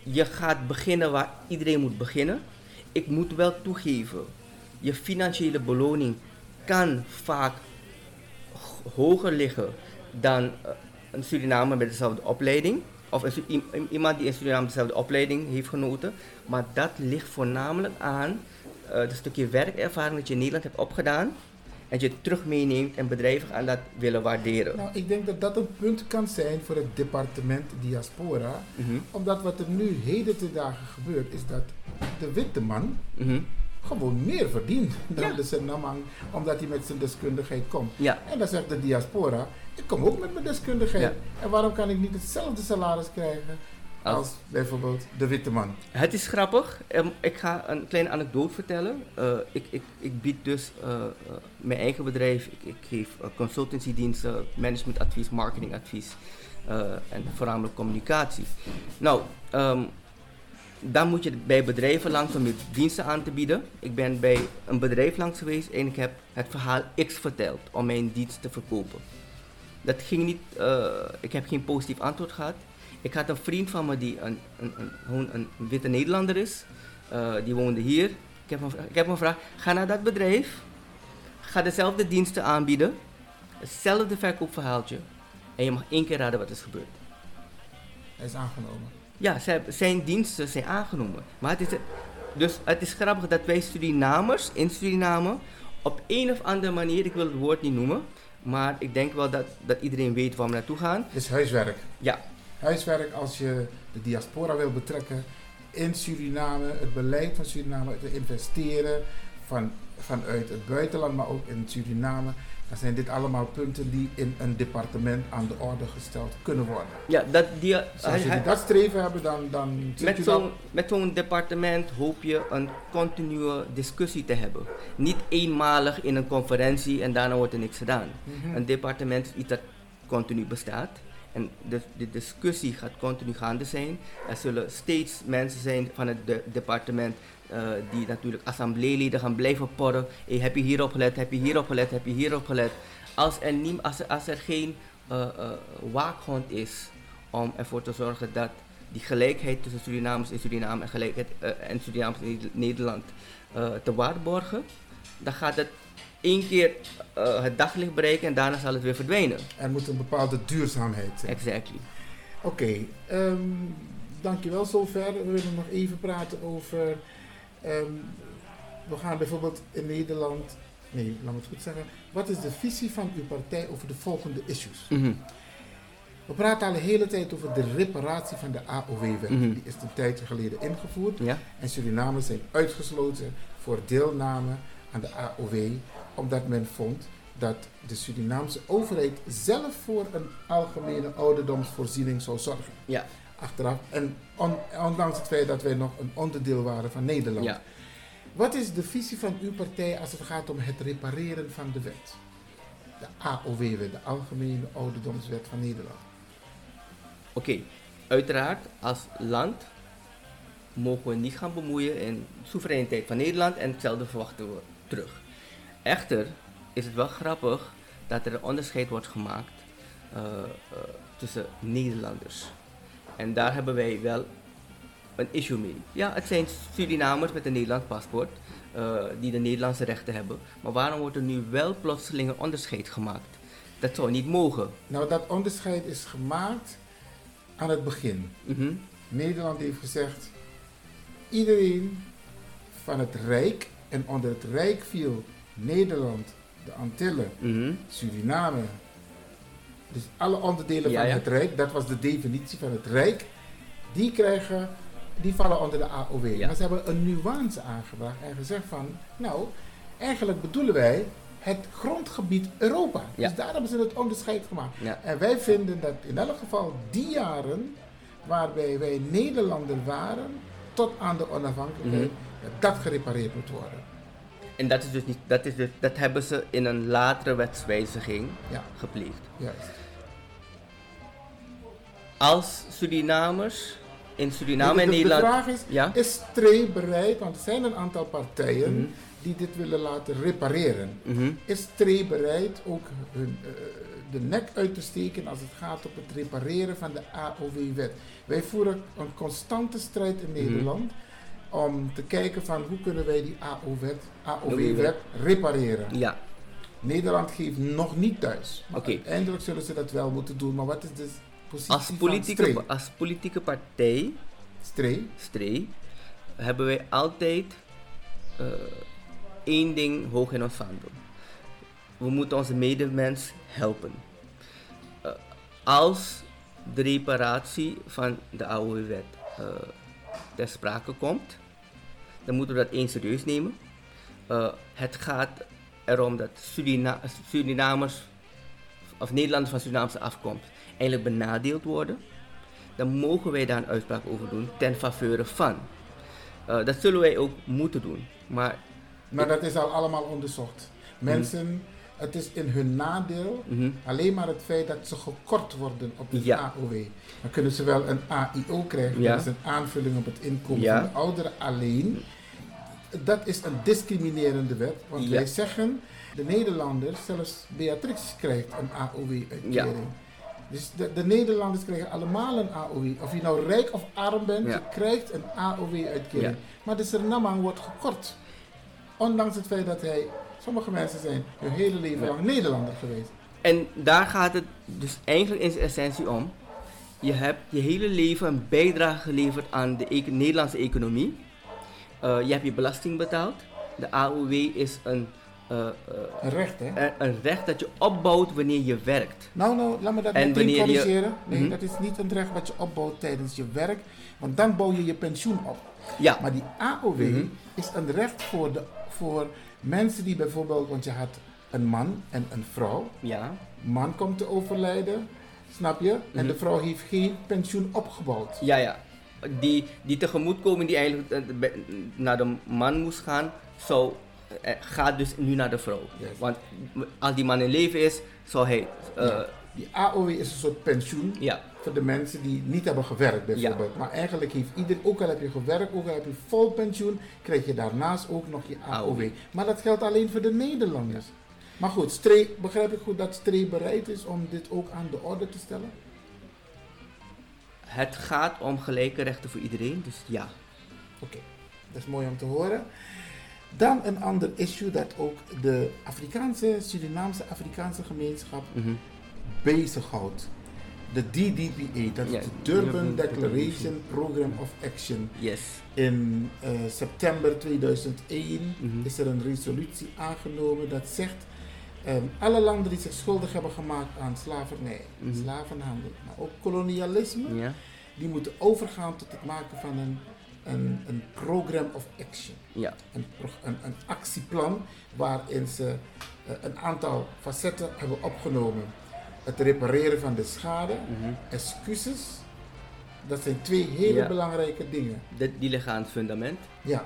Je gaat beginnen waar iedereen moet beginnen. Ik moet wel toegeven, je financiële beloning kan vaak hoger liggen dan uh, een Surinamer met dezelfde opleiding. Of een, iemand die in Suriname dezelfde opleiding heeft genoten. Maar dat ligt voornamelijk aan uh, het stukje werkervaring dat je in Nederland hebt opgedaan. En je terug meeneemt en bedrijven gaan dat willen waarderen. Nou, ik denk dat dat een punt kan zijn voor het departement diaspora. Mm -hmm. Omdat wat er nu heden te dagen gebeurt, is dat de witte man mm -hmm gewoon meer verdient dan ja. de Senamang, omdat hij met zijn deskundigheid komt. Ja. En dan zegt de diaspora, ik kom ook met mijn deskundigheid. Ja. En waarom kan ik niet hetzelfde salaris krijgen als, als bijvoorbeeld de witte man? Het is grappig. Um, ik ga een kleine anekdote vertellen. Uh, ik, ik, ik bied dus uh, uh, mijn eigen bedrijf, ik, ik geef consultancydiensten, managementadvies, marketingadvies en voornamelijk communicatie. Nou, um, dan moet je bij bedrijven langs om je diensten aan te bieden. Ik ben bij een bedrijf langs geweest en ik heb het verhaal X verteld om mijn dienst te verkopen. Dat ging niet, uh, ik heb geen positief antwoord gehad. Ik had een vriend van me die een, een, een, een witte Nederlander is. Uh, die woonde hier. Ik heb, hem, ik gevraagd, ga naar dat bedrijf. Ga dezelfde diensten aanbieden. Hetzelfde verkoopverhaaltje. En je mag één keer raden wat is gebeurd. Hij is aangenomen. Ja, zijn diensten zijn aangenomen. Maar het is, dus het is grappig dat wij Surinamers in Suriname op een of andere manier, ik wil het woord niet noemen, maar ik denk wel dat, dat iedereen weet waar we naartoe gaan. Het is huiswerk. Ja. Huiswerk als je de diaspora wil betrekken in Suriname, het beleid van Suriname, te investeren van, vanuit het buitenland, maar ook in Suriname dan zijn dit allemaal punten die in een departement aan de orde gesteld kunnen worden. Ja, dat die, dus als jullie dat streven hebben, dan, dan met zo'n met zo'n departement hoop je een continue discussie te hebben. Niet eenmalig in een conferentie en daarna wordt er niks gedaan. Mm -hmm. Een departement is iets dat continu bestaat. En de, de discussie gaat continu gaande zijn. Er zullen steeds mensen zijn van het de, departement uh, die natuurlijk assembleeleden gaan blijven porren. Hey, heb je hierop gelet, heb je hierop gelet, heb je hierop gelet. Als er, niet, als er, als er geen uh, uh, waakhond is om ervoor te zorgen dat die gelijkheid tussen Surinamers in Suriname en, gelijkheid, en Surinamers in Nederland te waarborgen, dan gaat het één keer het daglicht bereiken en daarna zal het weer verdwijnen. Er moet een bepaalde duurzaamheid zijn. Exactly. Oké, okay, um, dankjewel zover. We willen nog even praten over Um, we gaan bijvoorbeeld in Nederland, nee, laat me het goed zeggen. Wat is de visie van uw partij over de volgende issues? Mm -hmm. We praten al de hele tijd over de reparatie van de AOW-wet. Mm -hmm. Die is een tijdje geleden ingevoerd. Ja. En Surinamers zijn uitgesloten voor deelname aan de AOW, omdat men vond dat de Surinaamse overheid zelf voor een algemene ouderdomsvoorziening zou zorgen. Ja achteraf. En on, ondanks het feit dat wij nog een onderdeel waren van Nederland. Ja. Wat is de visie van uw partij als het gaat om het repareren van de wet? de AOW-wet, de Algemene Ouderdomswet van Nederland. Oké, uiteraard als land mogen we niet gaan bemoeien in de soevereiniteit van Nederland en hetzelfde verwachten we terug. Echter is het wel grappig dat er een onderscheid wordt gemaakt eh, eh, tussen Nederlanders. En daar hebben wij wel een issue mee. Ja, het zijn Surinamers met een Nederlands paspoort eh, die de Nederlandse rechten hebben. Maar waarom wordt er nu wel plotseling een onderscheid gemaakt? Dat zou niet mogen. Nou, dat onderscheid is gemaakt aan het begin. Mhm. Nederland heeft gezegd, iedereen van het Rijk, en onder het Rijk viel Nederland, de Antillen, Mhm. Suriname. Dus alle onderdelen Ja, van ja. het Rijk, dat was de definitie van het Rijk, die krijgen, die vallen onder de AOW. Ja. Maar ze hebben een nuance aangebracht en gezegd van, nou, eigenlijk bedoelen wij het grondgebied Europa. Dus daar hebben ze het onderscheid gemaakt. En wij vinden dat in elk geval die jaren waarbij wij Nederlander waren, tot aan de onafhankelijkheid, Mhm. dat gerepareerd moet worden. En dat is dus niet, dat is dus, dat hebben ze in een latere wetswijziging Ja, gepleegd. juist. Als Surinamers in Suriname de, en de- de Nederland. vraag is, Ja? is Tree bereid, want er zijn een aantal partijen Mhm. die dit willen laten repareren. Mhm. Is Tree bereid ook hun, eh, de nek uit te steken als het gaat op het repareren van de AOW-wet? Wij voeren een constante strijd in Mhm. Nederland om te kijken van hoe kunnen wij die AOW-wet AOW-wet. AOW repareren. Ja, Nederland geeft nog niet thuis. Maar. Uiteindelijk zullen ze dat wel moeten doen. Maar wat is de positie als van politieke, Stree? als politieke partij, Stree? Stree, hebben wij altijd eh, één ding hoog in ons vaandel. We moeten onze medemens helpen. Eh, als de reparatie van de oude wet eh, ter sprake komt, dan moeten we dat één serieus nemen. Eh, het gaat erom dat Surina Surinamers of Nederlanders van Surinaamse afkomst eigenlijk benadeeld worden. Dan mogen wij daar een uitspraak over doen ten faveur van. Eh, dat zullen wij ook moeten doen. Maar Maar dat is al allemaal onderzocht. Mensen, het is in hun nadeel mhm, alleen maar het feit dat ze gekort worden op de Ja. AOW. Dan kunnen ze wel een AIO krijgen, Ja. dat is een aanvulling op het inkomen Ja. van de ouderen alleen. Dat is een discriminerende wet, want wij zeggen, de Nederlanders, zelfs Beatrix krijgt een AOW-uitkering. Dus de, de Nederlanders krijgen allemaal een AOW. Of je nou rijk of arm bent, je krijgt een AOW-uitkering. Maar de Surinamang wordt gekort. Ondanks het feit dat hij, sommige mensen zijn hun hele leven lang Nederlander geweest. En daar gaat het dus eigenlijk in zijn essentie om. Je hebt je hele leven een bijdrage geleverd aan de Nederlandse economie. Eh, je hebt je belasting betaald. De AOW is een, eh, eh, Een recht, hè? een- een recht dat je opbouwt wanneer je werkt. Nou, nou, laat me dat En meteen je-. Nee, Mhm. dat is niet een recht wat je opbouwt tijdens je werk, want dan bouw je je pensioen op. Ja, Maar die AOW Mhm. is een recht voor, de, voor mensen die bijvoorbeeld, want je had een man en een vrouw. ja, Man komt te overlijden, snap je? En Mhm. de vrouw heeft geen pensioen opgebouwd. ja, ja. Die, die tegemoetkoming die eigenlijk eh, naar de man moest gaan, zou, eh, gaat dus nu naar de vrouw. Want als die man in leven is, zou hij... eh, Ja. Die AOW is een soort pensioen ja. Voor de mensen die niet hebben gewerkt bijvoorbeeld. Maar eigenlijk heeft ieder, ook al heb je gewerkt, ook al heb je vol pensioen, krijg je daarnaast ook nog je AOW. Maar dat geldt alleen voor de Nederlanders. Maar goed, Stree, begrijp ik goed dat Stree bereid is om dit ook aan de orde te stellen? Het gaat om gelijke rechten voor iedereen, dus ja. Oké, dat is mooi om te horen. Dan een ander issue dat ook de Afrikaanse, Surinaamse Afrikaanse gemeenschap Mhm. bezighoudt. De DDPA, dat is de Durban Declaration Program of Action. Yes. In eh, september 2001 Mhm. is er een resolutie aangenomen dat zegt ehm, alle landen die zich schuldig hebben gemaakt aan slavernij, Mhm. slavenhandel, maar ook kolonialisme, Ja. die moeten overgaan tot het maken van een, een, een program of action. Ja. Een, een, een actieplan waarin ze eh, een aantal facetten hebben opgenomen. Het repareren van de schade, Mhm. excuses, dat zijn twee hele Ja. belangrijke dingen. Die liggen aan het fundament. Ja.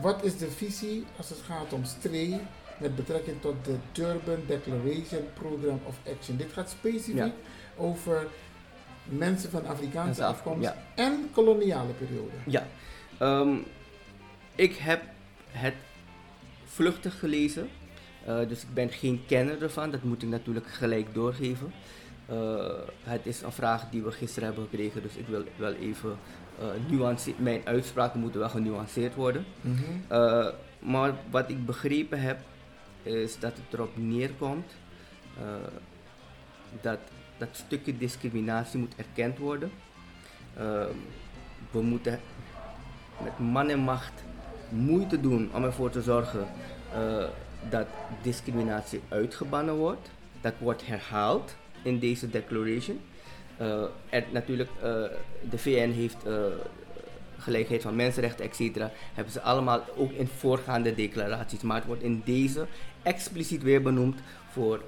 Wat is de visie als het gaat om stree met betrekking tot de Durban Declaration Program of Action. Dit gaat specifiek Ja. over mensen van Afrikaanse af- afkomst ja. en koloniale periode. Ja, Ehm, ik heb het vluchtig gelezen, dus ik ben geen kenner ervan, dat moet ik natuurlijk gelijk doorgeven. Eh, het is een vraag die we gisteren hebben gekregen, dus ik wil wel even eh nuance- Mijn uitspraken moeten wel genuanceerd worden. Mhm. Eh, maar wat ik begrepen heb, is dat het erop neerkomt eh, dat dat stukje discriminatie moet erkend worden. Eh, we moeten met man en macht moeite doen om ervoor te zorgen eh, dat discriminatie uitgebannen wordt. Dat wordt herhaald in deze declaration. Eh, natuurlijk, eh, de VN heeft eh, gelijkheid van mensenrechten, et cetera, hebben ze allemaal ook in voorgaande declaraties. Maar het wordt in deze expliciet weer benoemd voor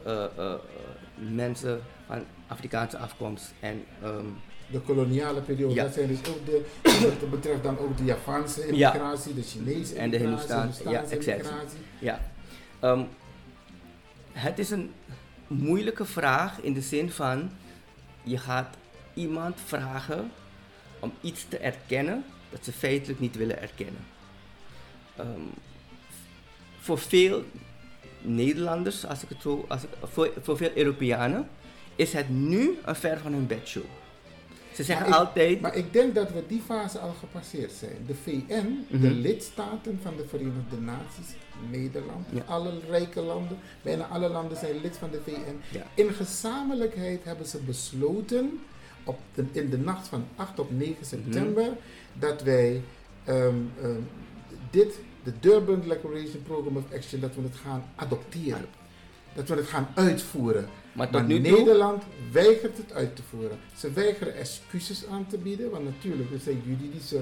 mensen van Afrikaanse afkomst. En ehm, De koloniale periode, Ja. dat zijn dus ook de, dat betreft dan ook de Japanse Ja. immigratie, de Chinese En de immigratie, Hindoestaanse, ja, immigratie. Ja. Ehm, het is een moeilijke vraag in de zin van je gaat iemand vragen om iets te erkennen dat ze feitelijk niet willen erkennen. Ehm, voor veel Nederlanders, als ik het zo, als voor, voor veel Europeanen, is het nu een ver van hun bedshow. Ze zeggen Maar ik- altijd. Maar ik denk dat we die fase al gepasseerd zijn. De VN, de Mhm. lidstaten van de Verenigde Naties, Nederland, Ja. alle rijke landen, bijna alle landen zijn lid van de VN. Ja. In gezamenlijkheid hebben ze besloten op de, in de nacht van 8 op 9 september Mhm. dat wij ehm, ehm, dit, de Durban Declaration Program of Action, dat we het gaan adopteren. Dat we het gaan uitvoeren. Maar tot Maar nu toe. Nederland weigert het uit te voeren. Ze weigeren excuses aan te bieden, want natuurlijk er zijn juridische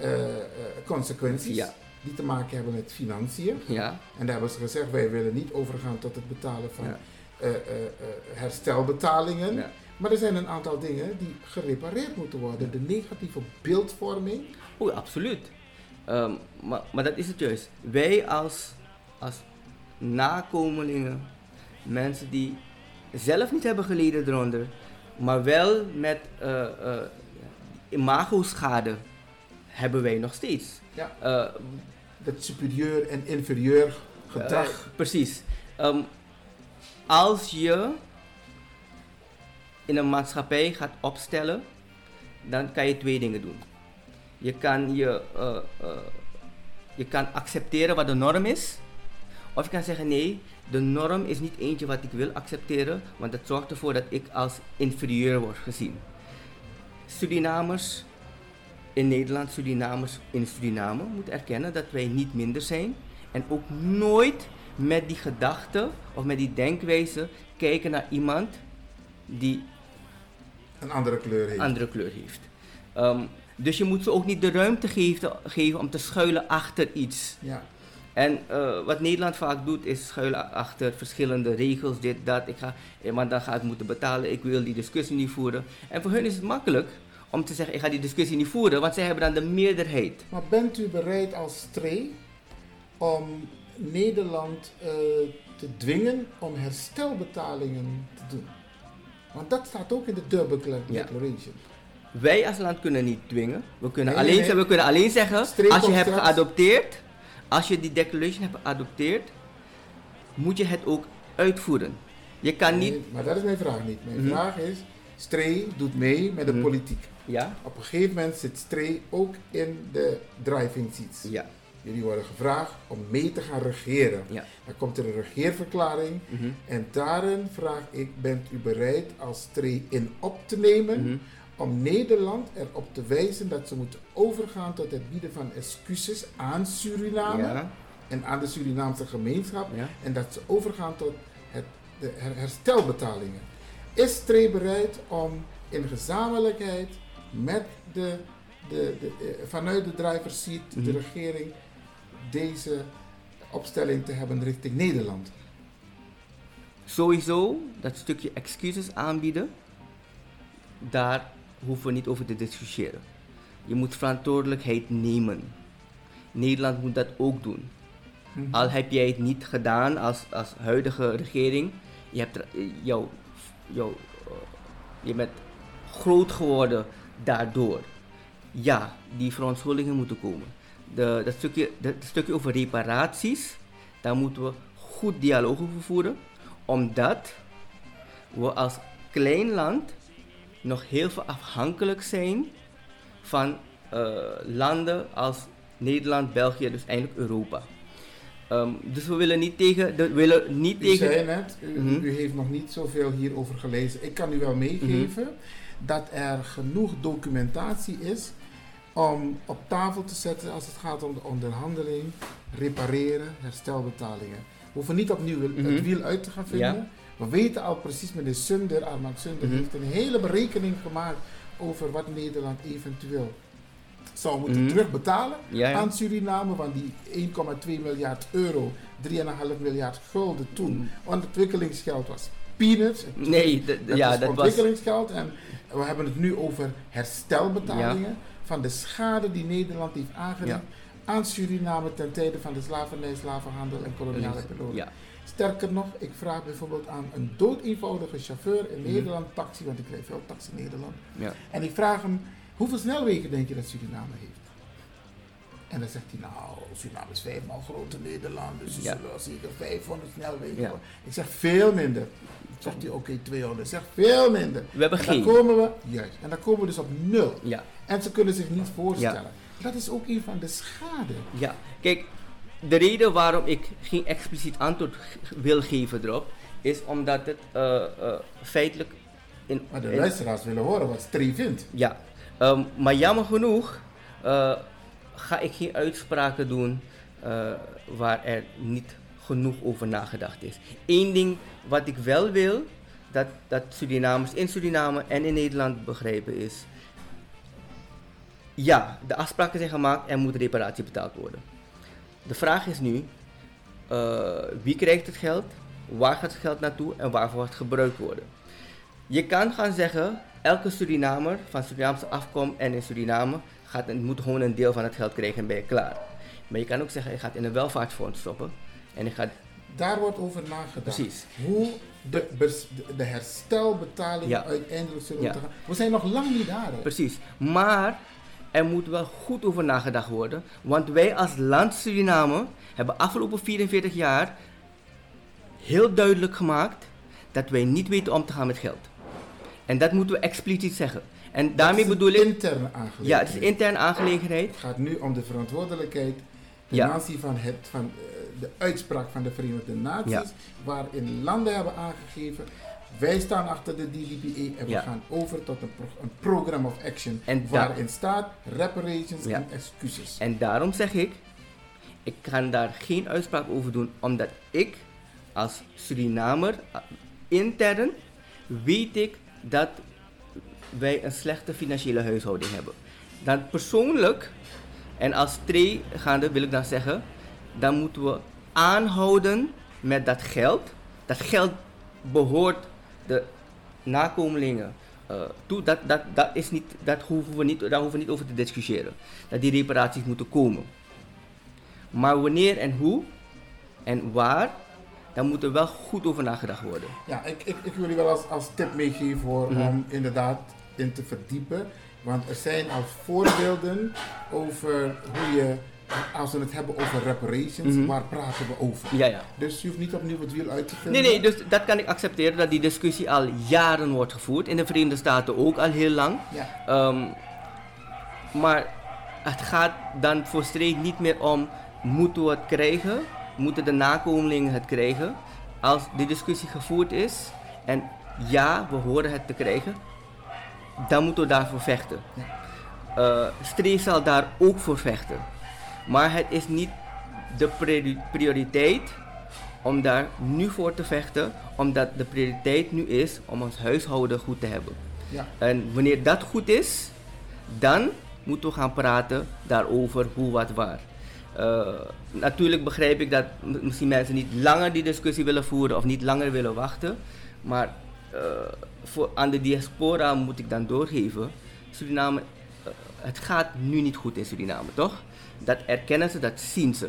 eh, eh, consequenties Ja. die te maken hebben met financiën. Ja, En daar hebben ze gezegd, wij willen niet overgaan tot het betalen van Ja. eh, herstelbetalingen. Maar er zijn een aantal dingen die gerepareerd moeten worden. De negatieve beeldvorming. Oh, absoluut. Ehm, maar, maar dat is het juist. Wij als, als nakomelingen, mensen die zelf niet hebben geleden eronder, maar wel met eh, imago-schade hebben wij nog steeds. Ja. Eh, Dat superieur en inferieur gedrag. precies. Ehm, als je in een maatschappij gaat opstellen, dan kan je twee dingen doen. Je kan, je, je kan accepteren wat de norm is, of je kan zeggen nee, de norm is niet eentje wat ik wil accepteren, want dat zorgt ervoor dat ik als inferieur word gezien. Surinamers in Nederland, Surinamers in Suriname moeten erkennen dat wij niet minder zijn en ook nooit met die gedachte of met die denkwijze kijken naar iemand die een andere kleur heeft. andere kleur heeft. Ehm, dus je moet ze ook niet de ruimte geven, geven om te schuilen achter iets. ja. En eh, wat Nederland vaak doet is schuilen achter verschillende regels, dit, dat. Ik ga, eh, maar dan ga ik moeten betalen, ik wil die discussie niet voeren. En voor hun is het makkelijk om te zeggen, ik ga die discussie niet voeren, want zij hebben dan de meerderheid. Maar bent u bereid als stree om Nederland eh, te dwingen om herstelbetalingen te doen? Want dat staat ook in de Durban Ja. Declaration. Wij als land kunnen niet dwingen. We kunnen, Nee, alleen, nee, we kunnen alleen zeggen, Streep als je hebt geadopteerd, als je die declaration hebt geadopteerd, moet je het ook uitvoeren. Je kan niet, Nee, maar dat is mijn vraag niet. Mijn Mhm. vraag is, Stree doet mee met de Mhm. politiek. ja, Op een gegeven moment zit Stree ook in de driving seats. ja, Jullie worden gevraagd om mee te gaan regeren. ja. Dan komt er een regeerverklaring mhm, en daarin vraag ik, bent u bereid als Stree in op te nemen. Om Nederland erop te wijzen dat ze moeten overgaan tot het bieden van excuses aan Suriname Ja, en aan de Surinaamse gemeenschap ja. en dat ze overgaan tot het, de her- herstelbetalingen. Is Stree bereid om in gezamenlijkheid met de, de, de, eh, vanuit de driver's seat, de Mhm. regering, deze opstelling te hebben richting Nederland? Sowieso, dat stukje excuses aanbieden, daar hoeven we niet over te discussiëren. Je moet verantwoordelijkheid nemen. Nederland moet dat ook doen. Al heb jij het niet gedaan als, als huidige regering, je, hebt er, eh, jou, jou, eh, je bent groot geworden daardoor. Ja, die verontschuldigingen moeten komen. De, dat, stukje, dat stukje over reparaties, daar moeten we goed dialoog over voeren, omdat we als klein land nog heel veel afhankelijk zijn van eh, landen als Nederland, België, dus eigenlijk Europa. Ehm, dus we willen niet tegen. De, willen niet U tegen zei net, u, Mhm. u heeft nog niet zoveel hierover gelezen. Ik kan u wel meegeven Mhm. dat er genoeg documentatie is om op tafel te zetten als het gaat om de onderhandeling, repareren, herstelbetalingen. We hoeven niet opnieuw het Mhm. wiel uit te gaan vinden. Ja. We weten al precies, meneer Sunder, Armand Sunder, Mhm. heeft een hele berekening gemaakt over wat Nederland eventueel zou moeten Mhm. terugbetalen Ja, ja. aan Suriname, want die 1,2 miljard euro, 3,5 miljard gulden toen, ontwikkelingsgeld was peanuts. Nee, ja, dat was. ontwikkelingsgeld en we hebben het nu over herstelbetalingen van de schade die Nederland heeft aangericht aan Suriname ten tijde van de slavernij, slavenhandel en koloniale periode. Ja. Sterker nog, ik vraag bijvoorbeeld aan een doodeenvoudige chauffeur in Mhm. Nederland, taxi, want ik rijd veel taxi in Nederland. Ja. En ik vraag hem, hoeveel snelwegen denk je dat Suriname heeft? En dan zegt hij, nou, Suriname is vijfmaal groter dan Nederland, dus Ja. zullen wel zeker 500 snelwegen Ja. Ik zeg, veel minder. Zegt hij, oké, 200. Ik zeg, veel minder. We hebben En dan geen. komen we, juist, en dan komen we dus op nul. Ja. En ze kunnen zich niet voorstellen. Dat is ook een van de schade. Ja, kijk, de reden waarom ik geen expliciet antwoord wil geven erop, is omdat het eh, eh, feitelijk in. Maar de in- luisteraars willen horen wat Stree vindt. ja, Ehm, maar jammer genoeg eh, ga ik geen uitspraken doen waar er niet genoeg over nagedacht is. Eén ding wat ik wel wil, dat, dat Surinamers in Suriname en in Nederland begrijpen is. Ja, de afspraken zijn gemaakt en moet reparatie betaald worden. De vraag is nu, eh, wie krijgt het geld, waar gaat het geld naartoe en waarvoor gaat het gebruikt worden. Je kan gaan zeggen, elke Surinamer van Surinaamse afkomst en in Suriname gaat, moet gewoon een deel van het geld krijgen en ben je klaar. Maar je kan ook zeggen, ik ga het in een welvaartsfonds stoppen en ik ga Daar wordt over nagedacht. Precies. Hoe de, de- Ja. uiteindelijk zullen Ja. gaan. We zijn nog lang niet daar. hè. Precies. Maar er moet wel goed over nagedacht worden. Want wij als land Suriname hebben afgelopen 44 jaar heel duidelijk gemaakt dat wij niet weten om te gaan met geld. En dat moeten we expliciet zeggen. En daarmee bedoel ik. interne aangelegenheid. Ja, het is een interne aangelegenheid. Het gaat nu om de verantwoordelijkheid ten Ja. aanzien van, het, van eh, de uitspraak van de Verenigde Naties, Ja. waarin landen hebben aangegeven, wij staan achter de DDPA en Ja. we gaan over tot een, pro een program of action En waarin staat reparations Ja. en excuses. En daarom zeg ik, ik kan daar geen uitspraak over doen, omdat ik als Surinamer eh, intern weet ik dat wij een slechte financiële huishouding hebben. Dan persoonlijk, en als twee gaande wil ik dan zeggen, dan moeten we aanhouden met dat geld. Dat geld behoort de nakomelingen eh, toe. Dat, dat, dat, is niet, dat hoeven we niet, daar hoeven we niet over te discussiëren. Dat die reparaties moeten komen. Maar wanneer en hoe en waar, daar moet er wel goed over nagedacht worden. Ja, ik, ik, ik wil je wel als, als tip meegeven hoor, Mhm. om inderdaad in te verdiepen. Want er zijn al voorbeelden over hoe je, als we het hebben over reparations, Mhm. waar praten we over? Ja, ja. Dus je hoeft niet opnieuw het wiel uit te vinden. Nee, nee, dus dat kan ik accepteren dat die discussie al jaren wordt gevoerd. In de Verenigde Staten ook al heel lang. Ja. Ehm, maar het gaat dan volstrekt niet meer om moeten we het krijgen, moeten de nakomelingen het krijgen. Als die discussie gevoerd is en ja, we horen het te krijgen, dan moeten we daarvoor vechten. Eh Streef zal daar ook voor vechten. Maar het is niet de priori- prioriteit om daar nu voor te vechten, omdat de prioriteit nu is om ons huishouden goed te hebben. Ja. En wanneer dat goed is, dan moeten we gaan praten daarover hoe, wat, waar. Eh, natuurlijk begrijp ik dat misschien mensen niet langer die discussie willen voeren of niet langer willen wachten. Maar eh, voor, aan de diaspora moet ik dan doorgeven. Suriname, eh, het gaat nu niet goed in Suriname, toch? Dat erkennen ze, dat zien ze.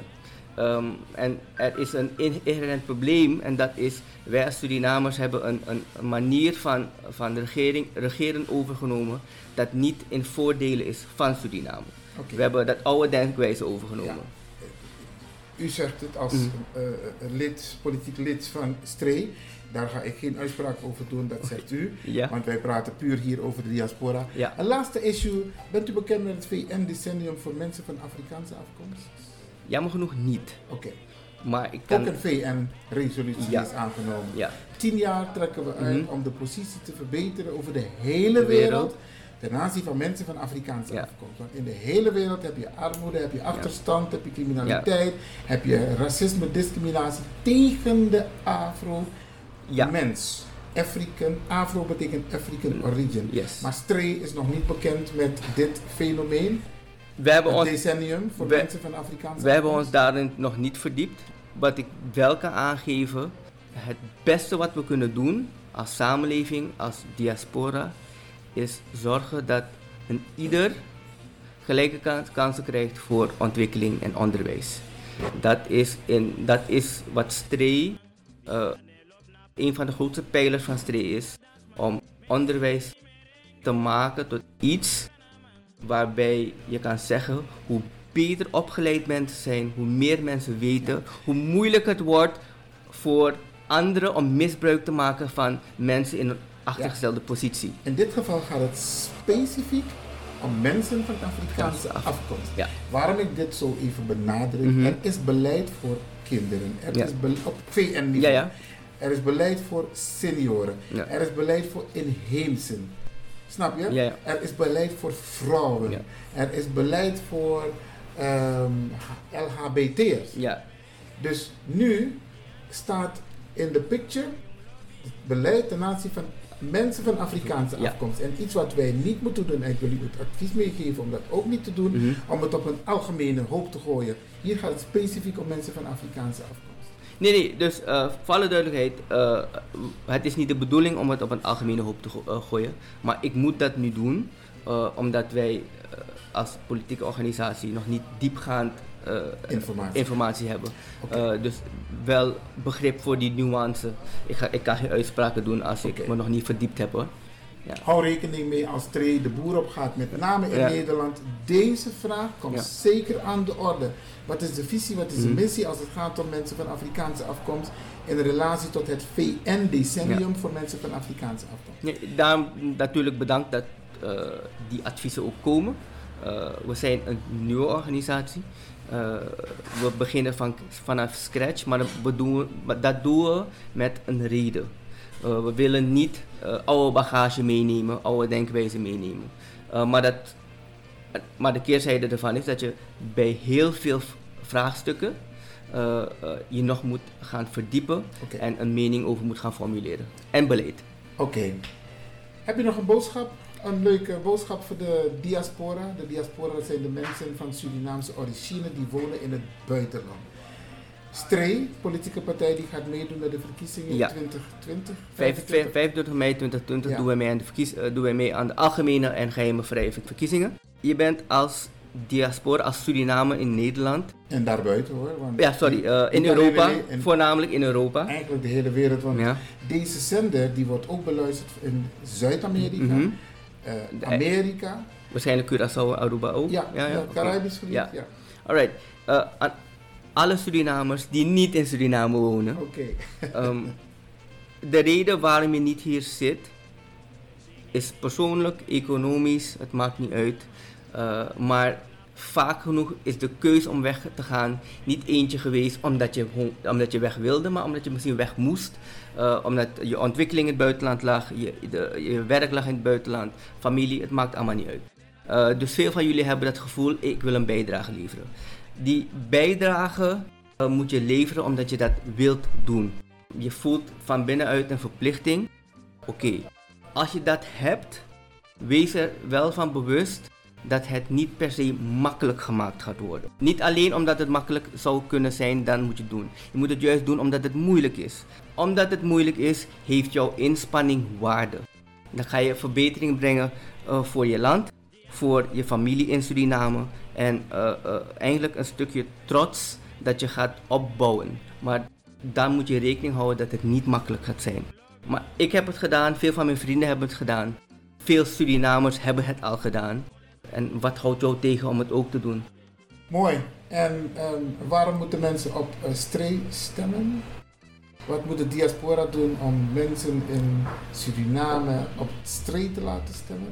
Ehm, en er is een in- inherent probleem en dat is, wij als Surinamers hebben een, een, manier van, van regering, regeren overgenomen dat niet in voordelen is van Suriname. We hebben dat oude denkwijze overgenomen. U zegt het als Mhm. eh, een lid, politiek lid van STRE. Daar ga ik geen uitspraak over doen, dat zegt u. Ja. Want wij praten puur hier over de diaspora. Ja. Een laatste issue. Bent u bekend met het VN-decennium voor mensen van Afrikaanse afkomst? Jammer genoeg niet. Oké. Maar ik Ook kan... een VN-resolutie Ja. is aangenomen. Ja. Tien jaar trekken we uit Mhm. om de positie te verbeteren over de hele De wereld. wereld. Ten aanzien van mensen van Afrikaanse Ja. afkomst. Want in de hele wereld heb je armoede, heb je achterstand, heb je criminaliteit, heb je racisme, discriminatie tegen de Afro-mens. African, Afro betekent African origin. Yes. Maar Stray is nog niet bekend met dit fenomeen. We hebben Het ons decennium voor we- mensen van Afrikaanse We hebben ons daarin nog niet verdiept. Wat ik wel kan aangeven, het beste wat we kunnen doen als samenleving, als diaspora, is zorgen dat een ieder gelijke kans- kansen krijgt voor ontwikkeling en onderwijs. Dat is, in, dat is wat STREE, eh, een van de grootste pijlers van STREE is, om onderwijs te maken tot iets waarbij je kan zeggen hoe beter opgeleid mensen zijn, hoe meer mensen weten, hoe moeilijker het wordt voor anderen om misbruik te maken van mensen in een achtergestelde positie. In dit geval gaat het specifiek om mensen van Afrikaanse Af- afkomst. Ja. Waarom ik dit zo even benadruk, Mhm. er is beleid voor kinderen. Er Ja. is op VN-niveau. Er is beleid voor senioren. Ja. Er is beleid voor inheemsen. Snap je? Ja. Er is beleid voor vrouwen. Ja. Er is beleid voor ehm, LHBT'ers. Ja, Dus nu staat in de picture het beleid ten aanzien van mensen van Afrikaanse Ja. afkomst. En iets wat wij niet moeten doen, en ik wil u het advies meegeven om dat ook niet te doen, Mhm. om het op een algemene hoop te gooien. Hier gaat het specifiek om mensen van Afrikaanse afkomst. Nee, nee, dus eh, voor alle duidelijkheid, eh, het is niet de bedoeling om het op een algemene hoop te go- eh, gooien. Maar ik moet dat nu doen, omdat wij als politieke organisatie nog niet diepgaand Informatie. informatie hebben. Dus wel begrip voor die nuance. Ik, ga, ik kan geen uitspraken doen als ik me nog niet verdiept heb hoor. Hou rekening mee als Tree de boer op gaat, met name in Ja. Nederland. Deze vraag komt Ja. zeker aan de orde. Wat is de visie, wat is de Mhm. missie als het gaat om mensen van Afrikaanse afkomst in relatie tot het VN-decennium voor mensen van Afrikaanse afkomst? Nee, daarom natuurlijk bedankt dat eh, die adviezen ook komen. Eh, we zijn een nieuwe organisatie. Eh, we beginnen van, vanaf scratch, maar dat, doen we, dat doen we met een reden. We willen niet oude bagage meenemen, oude denkwijze meenemen. Eh, maar, dat, maar de keerzijde ervan is dat je bij heel veel vraagstukken eh, eh, je nog moet gaan verdiepen en een mening over moet gaan formuleren. En beleid. Oké. Heb je nog een boodschap? Een leuke boodschap voor de diaspora. De diaspora zijn de mensen van Surinaamse origine die wonen in het buitenland. Stree, politieke partij, die gaat meedoen met de verkiezingen Ja. in 2020. 25 25 mei 2020 Ja. doen, wij mee aan de verkies, eh, doen wij mee aan de algemene en geheime vrije verkiezingen. Je bent als diaspora, als Suriname in Nederland. En daarbuiten hoor. Want Ja, sorry, eh, in alleen Europa, in- voornamelijk in Europa. Eigenlijk de hele wereld. Want Ja. deze zender die wordt ook beluisterd in Zuid-Amerika, Mhm. eh, Amerika. Waarschijnlijk Curaçao Aruba ook. Ja, ja, oké. Caribisch gebied. Ja. Ja. Alright, Eh, alle Surinamers die niet in Suriname wonen. Oké. Ehm, de reden waarom je niet hier zit, is persoonlijk, economisch, het maakt niet uit. Eh, maar vaak genoeg is de keuze om weg te gaan niet eentje geweest omdat je, omdat je weg wilde, maar omdat je misschien weg moest. Eh, omdat je ontwikkeling in het buitenland lag, je, de, je werk lag in het buitenland, familie, het maakt allemaal niet uit. Eh, dus veel van jullie hebben dat gevoel, ik wil een bijdrage leveren. Die bijdrage eh, moet je leveren omdat je dat wilt doen. Je voelt van binnenuit een verplichting. Oké, als je dat hebt, wees er wel van bewust dat het niet per se makkelijk gemaakt gaat worden. Niet alleen omdat het makkelijk zou kunnen zijn, dan moet je het doen. Je moet het juist doen omdat het moeilijk is. Omdat het moeilijk is, heeft jouw inspanning waarde. Dan ga je verbetering brengen eh, voor je land, voor je familie in Suriname en eh, eh, eigenlijk een stukje trots dat je gaat opbouwen. Maar dan moet je rekening houden dat het niet makkelijk gaat zijn. Maar ik heb het gedaan, veel van mijn vrienden hebben het gedaan. Veel Surinamers hebben het al gedaan. En wat houdt jou tegen om het ook te doen? Mooi. En waarom moeten mensen op uh, Stree stemmen? Wat moet de diaspora doen om mensen in Suriname op Stree te laten stemmen?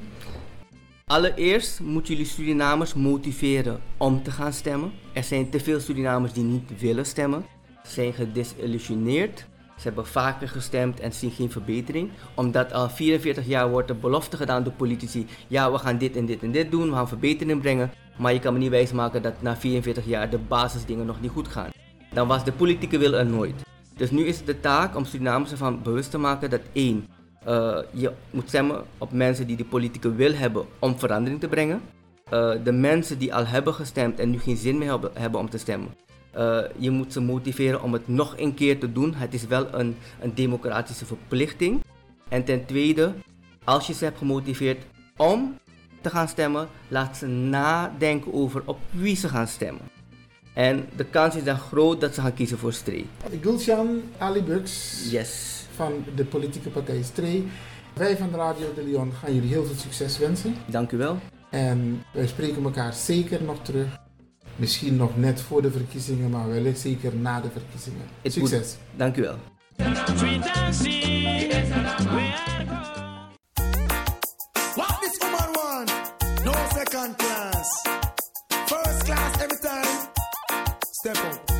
Allereerst moeten jullie Surinamers motiveren om te gaan stemmen. Er zijn te veel Surinamers die niet willen stemmen. Ze zijn gedesillusioneerd. Ze hebben vaker gestemd en zien geen verbetering. Omdat al 44 jaar wordt er belofte gedaan door politici. Ja, we gaan dit en dit en dit doen. We gaan verbetering brengen. Maar je kan me niet wijsmaken dat na 44 jaar de basisdingen nog niet goed gaan. Dan was de politieke wil er nooit. Dus nu is het de taak om Surinamers ervan bewust te maken dat één, uh, je moet stemmen op mensen die de politieke wil hebben om verandering te brengen. Uh, de mensen die al hebben gestemd en nu geen zin meer hebben, hebben om te stemmen. Uh, je moet ze motiveren om het nog een keer te doen. Het is wel een, een democratische verplichting. En ten tweede, als je ze hebt gemotiveerd om te gaan stemmen, laat ze nadenken over op wie ze gaan stemmen. En de kans is dan groot dat ze gaan kiezen voor Stree. Gulshan Ali Bux yes. Van de politieke partij Stree. Wij van Radio de Leon gaan jullie heel veel succes wensen. Dank u wel. En wij spreken elkaar zeker nog terug. Misschien nog net voor de verkiezingen, maar wellicht zeker na de verkiezingen. Het succes. Moet. Dank u wel. What this woman want? No second class. First class every time. Step up.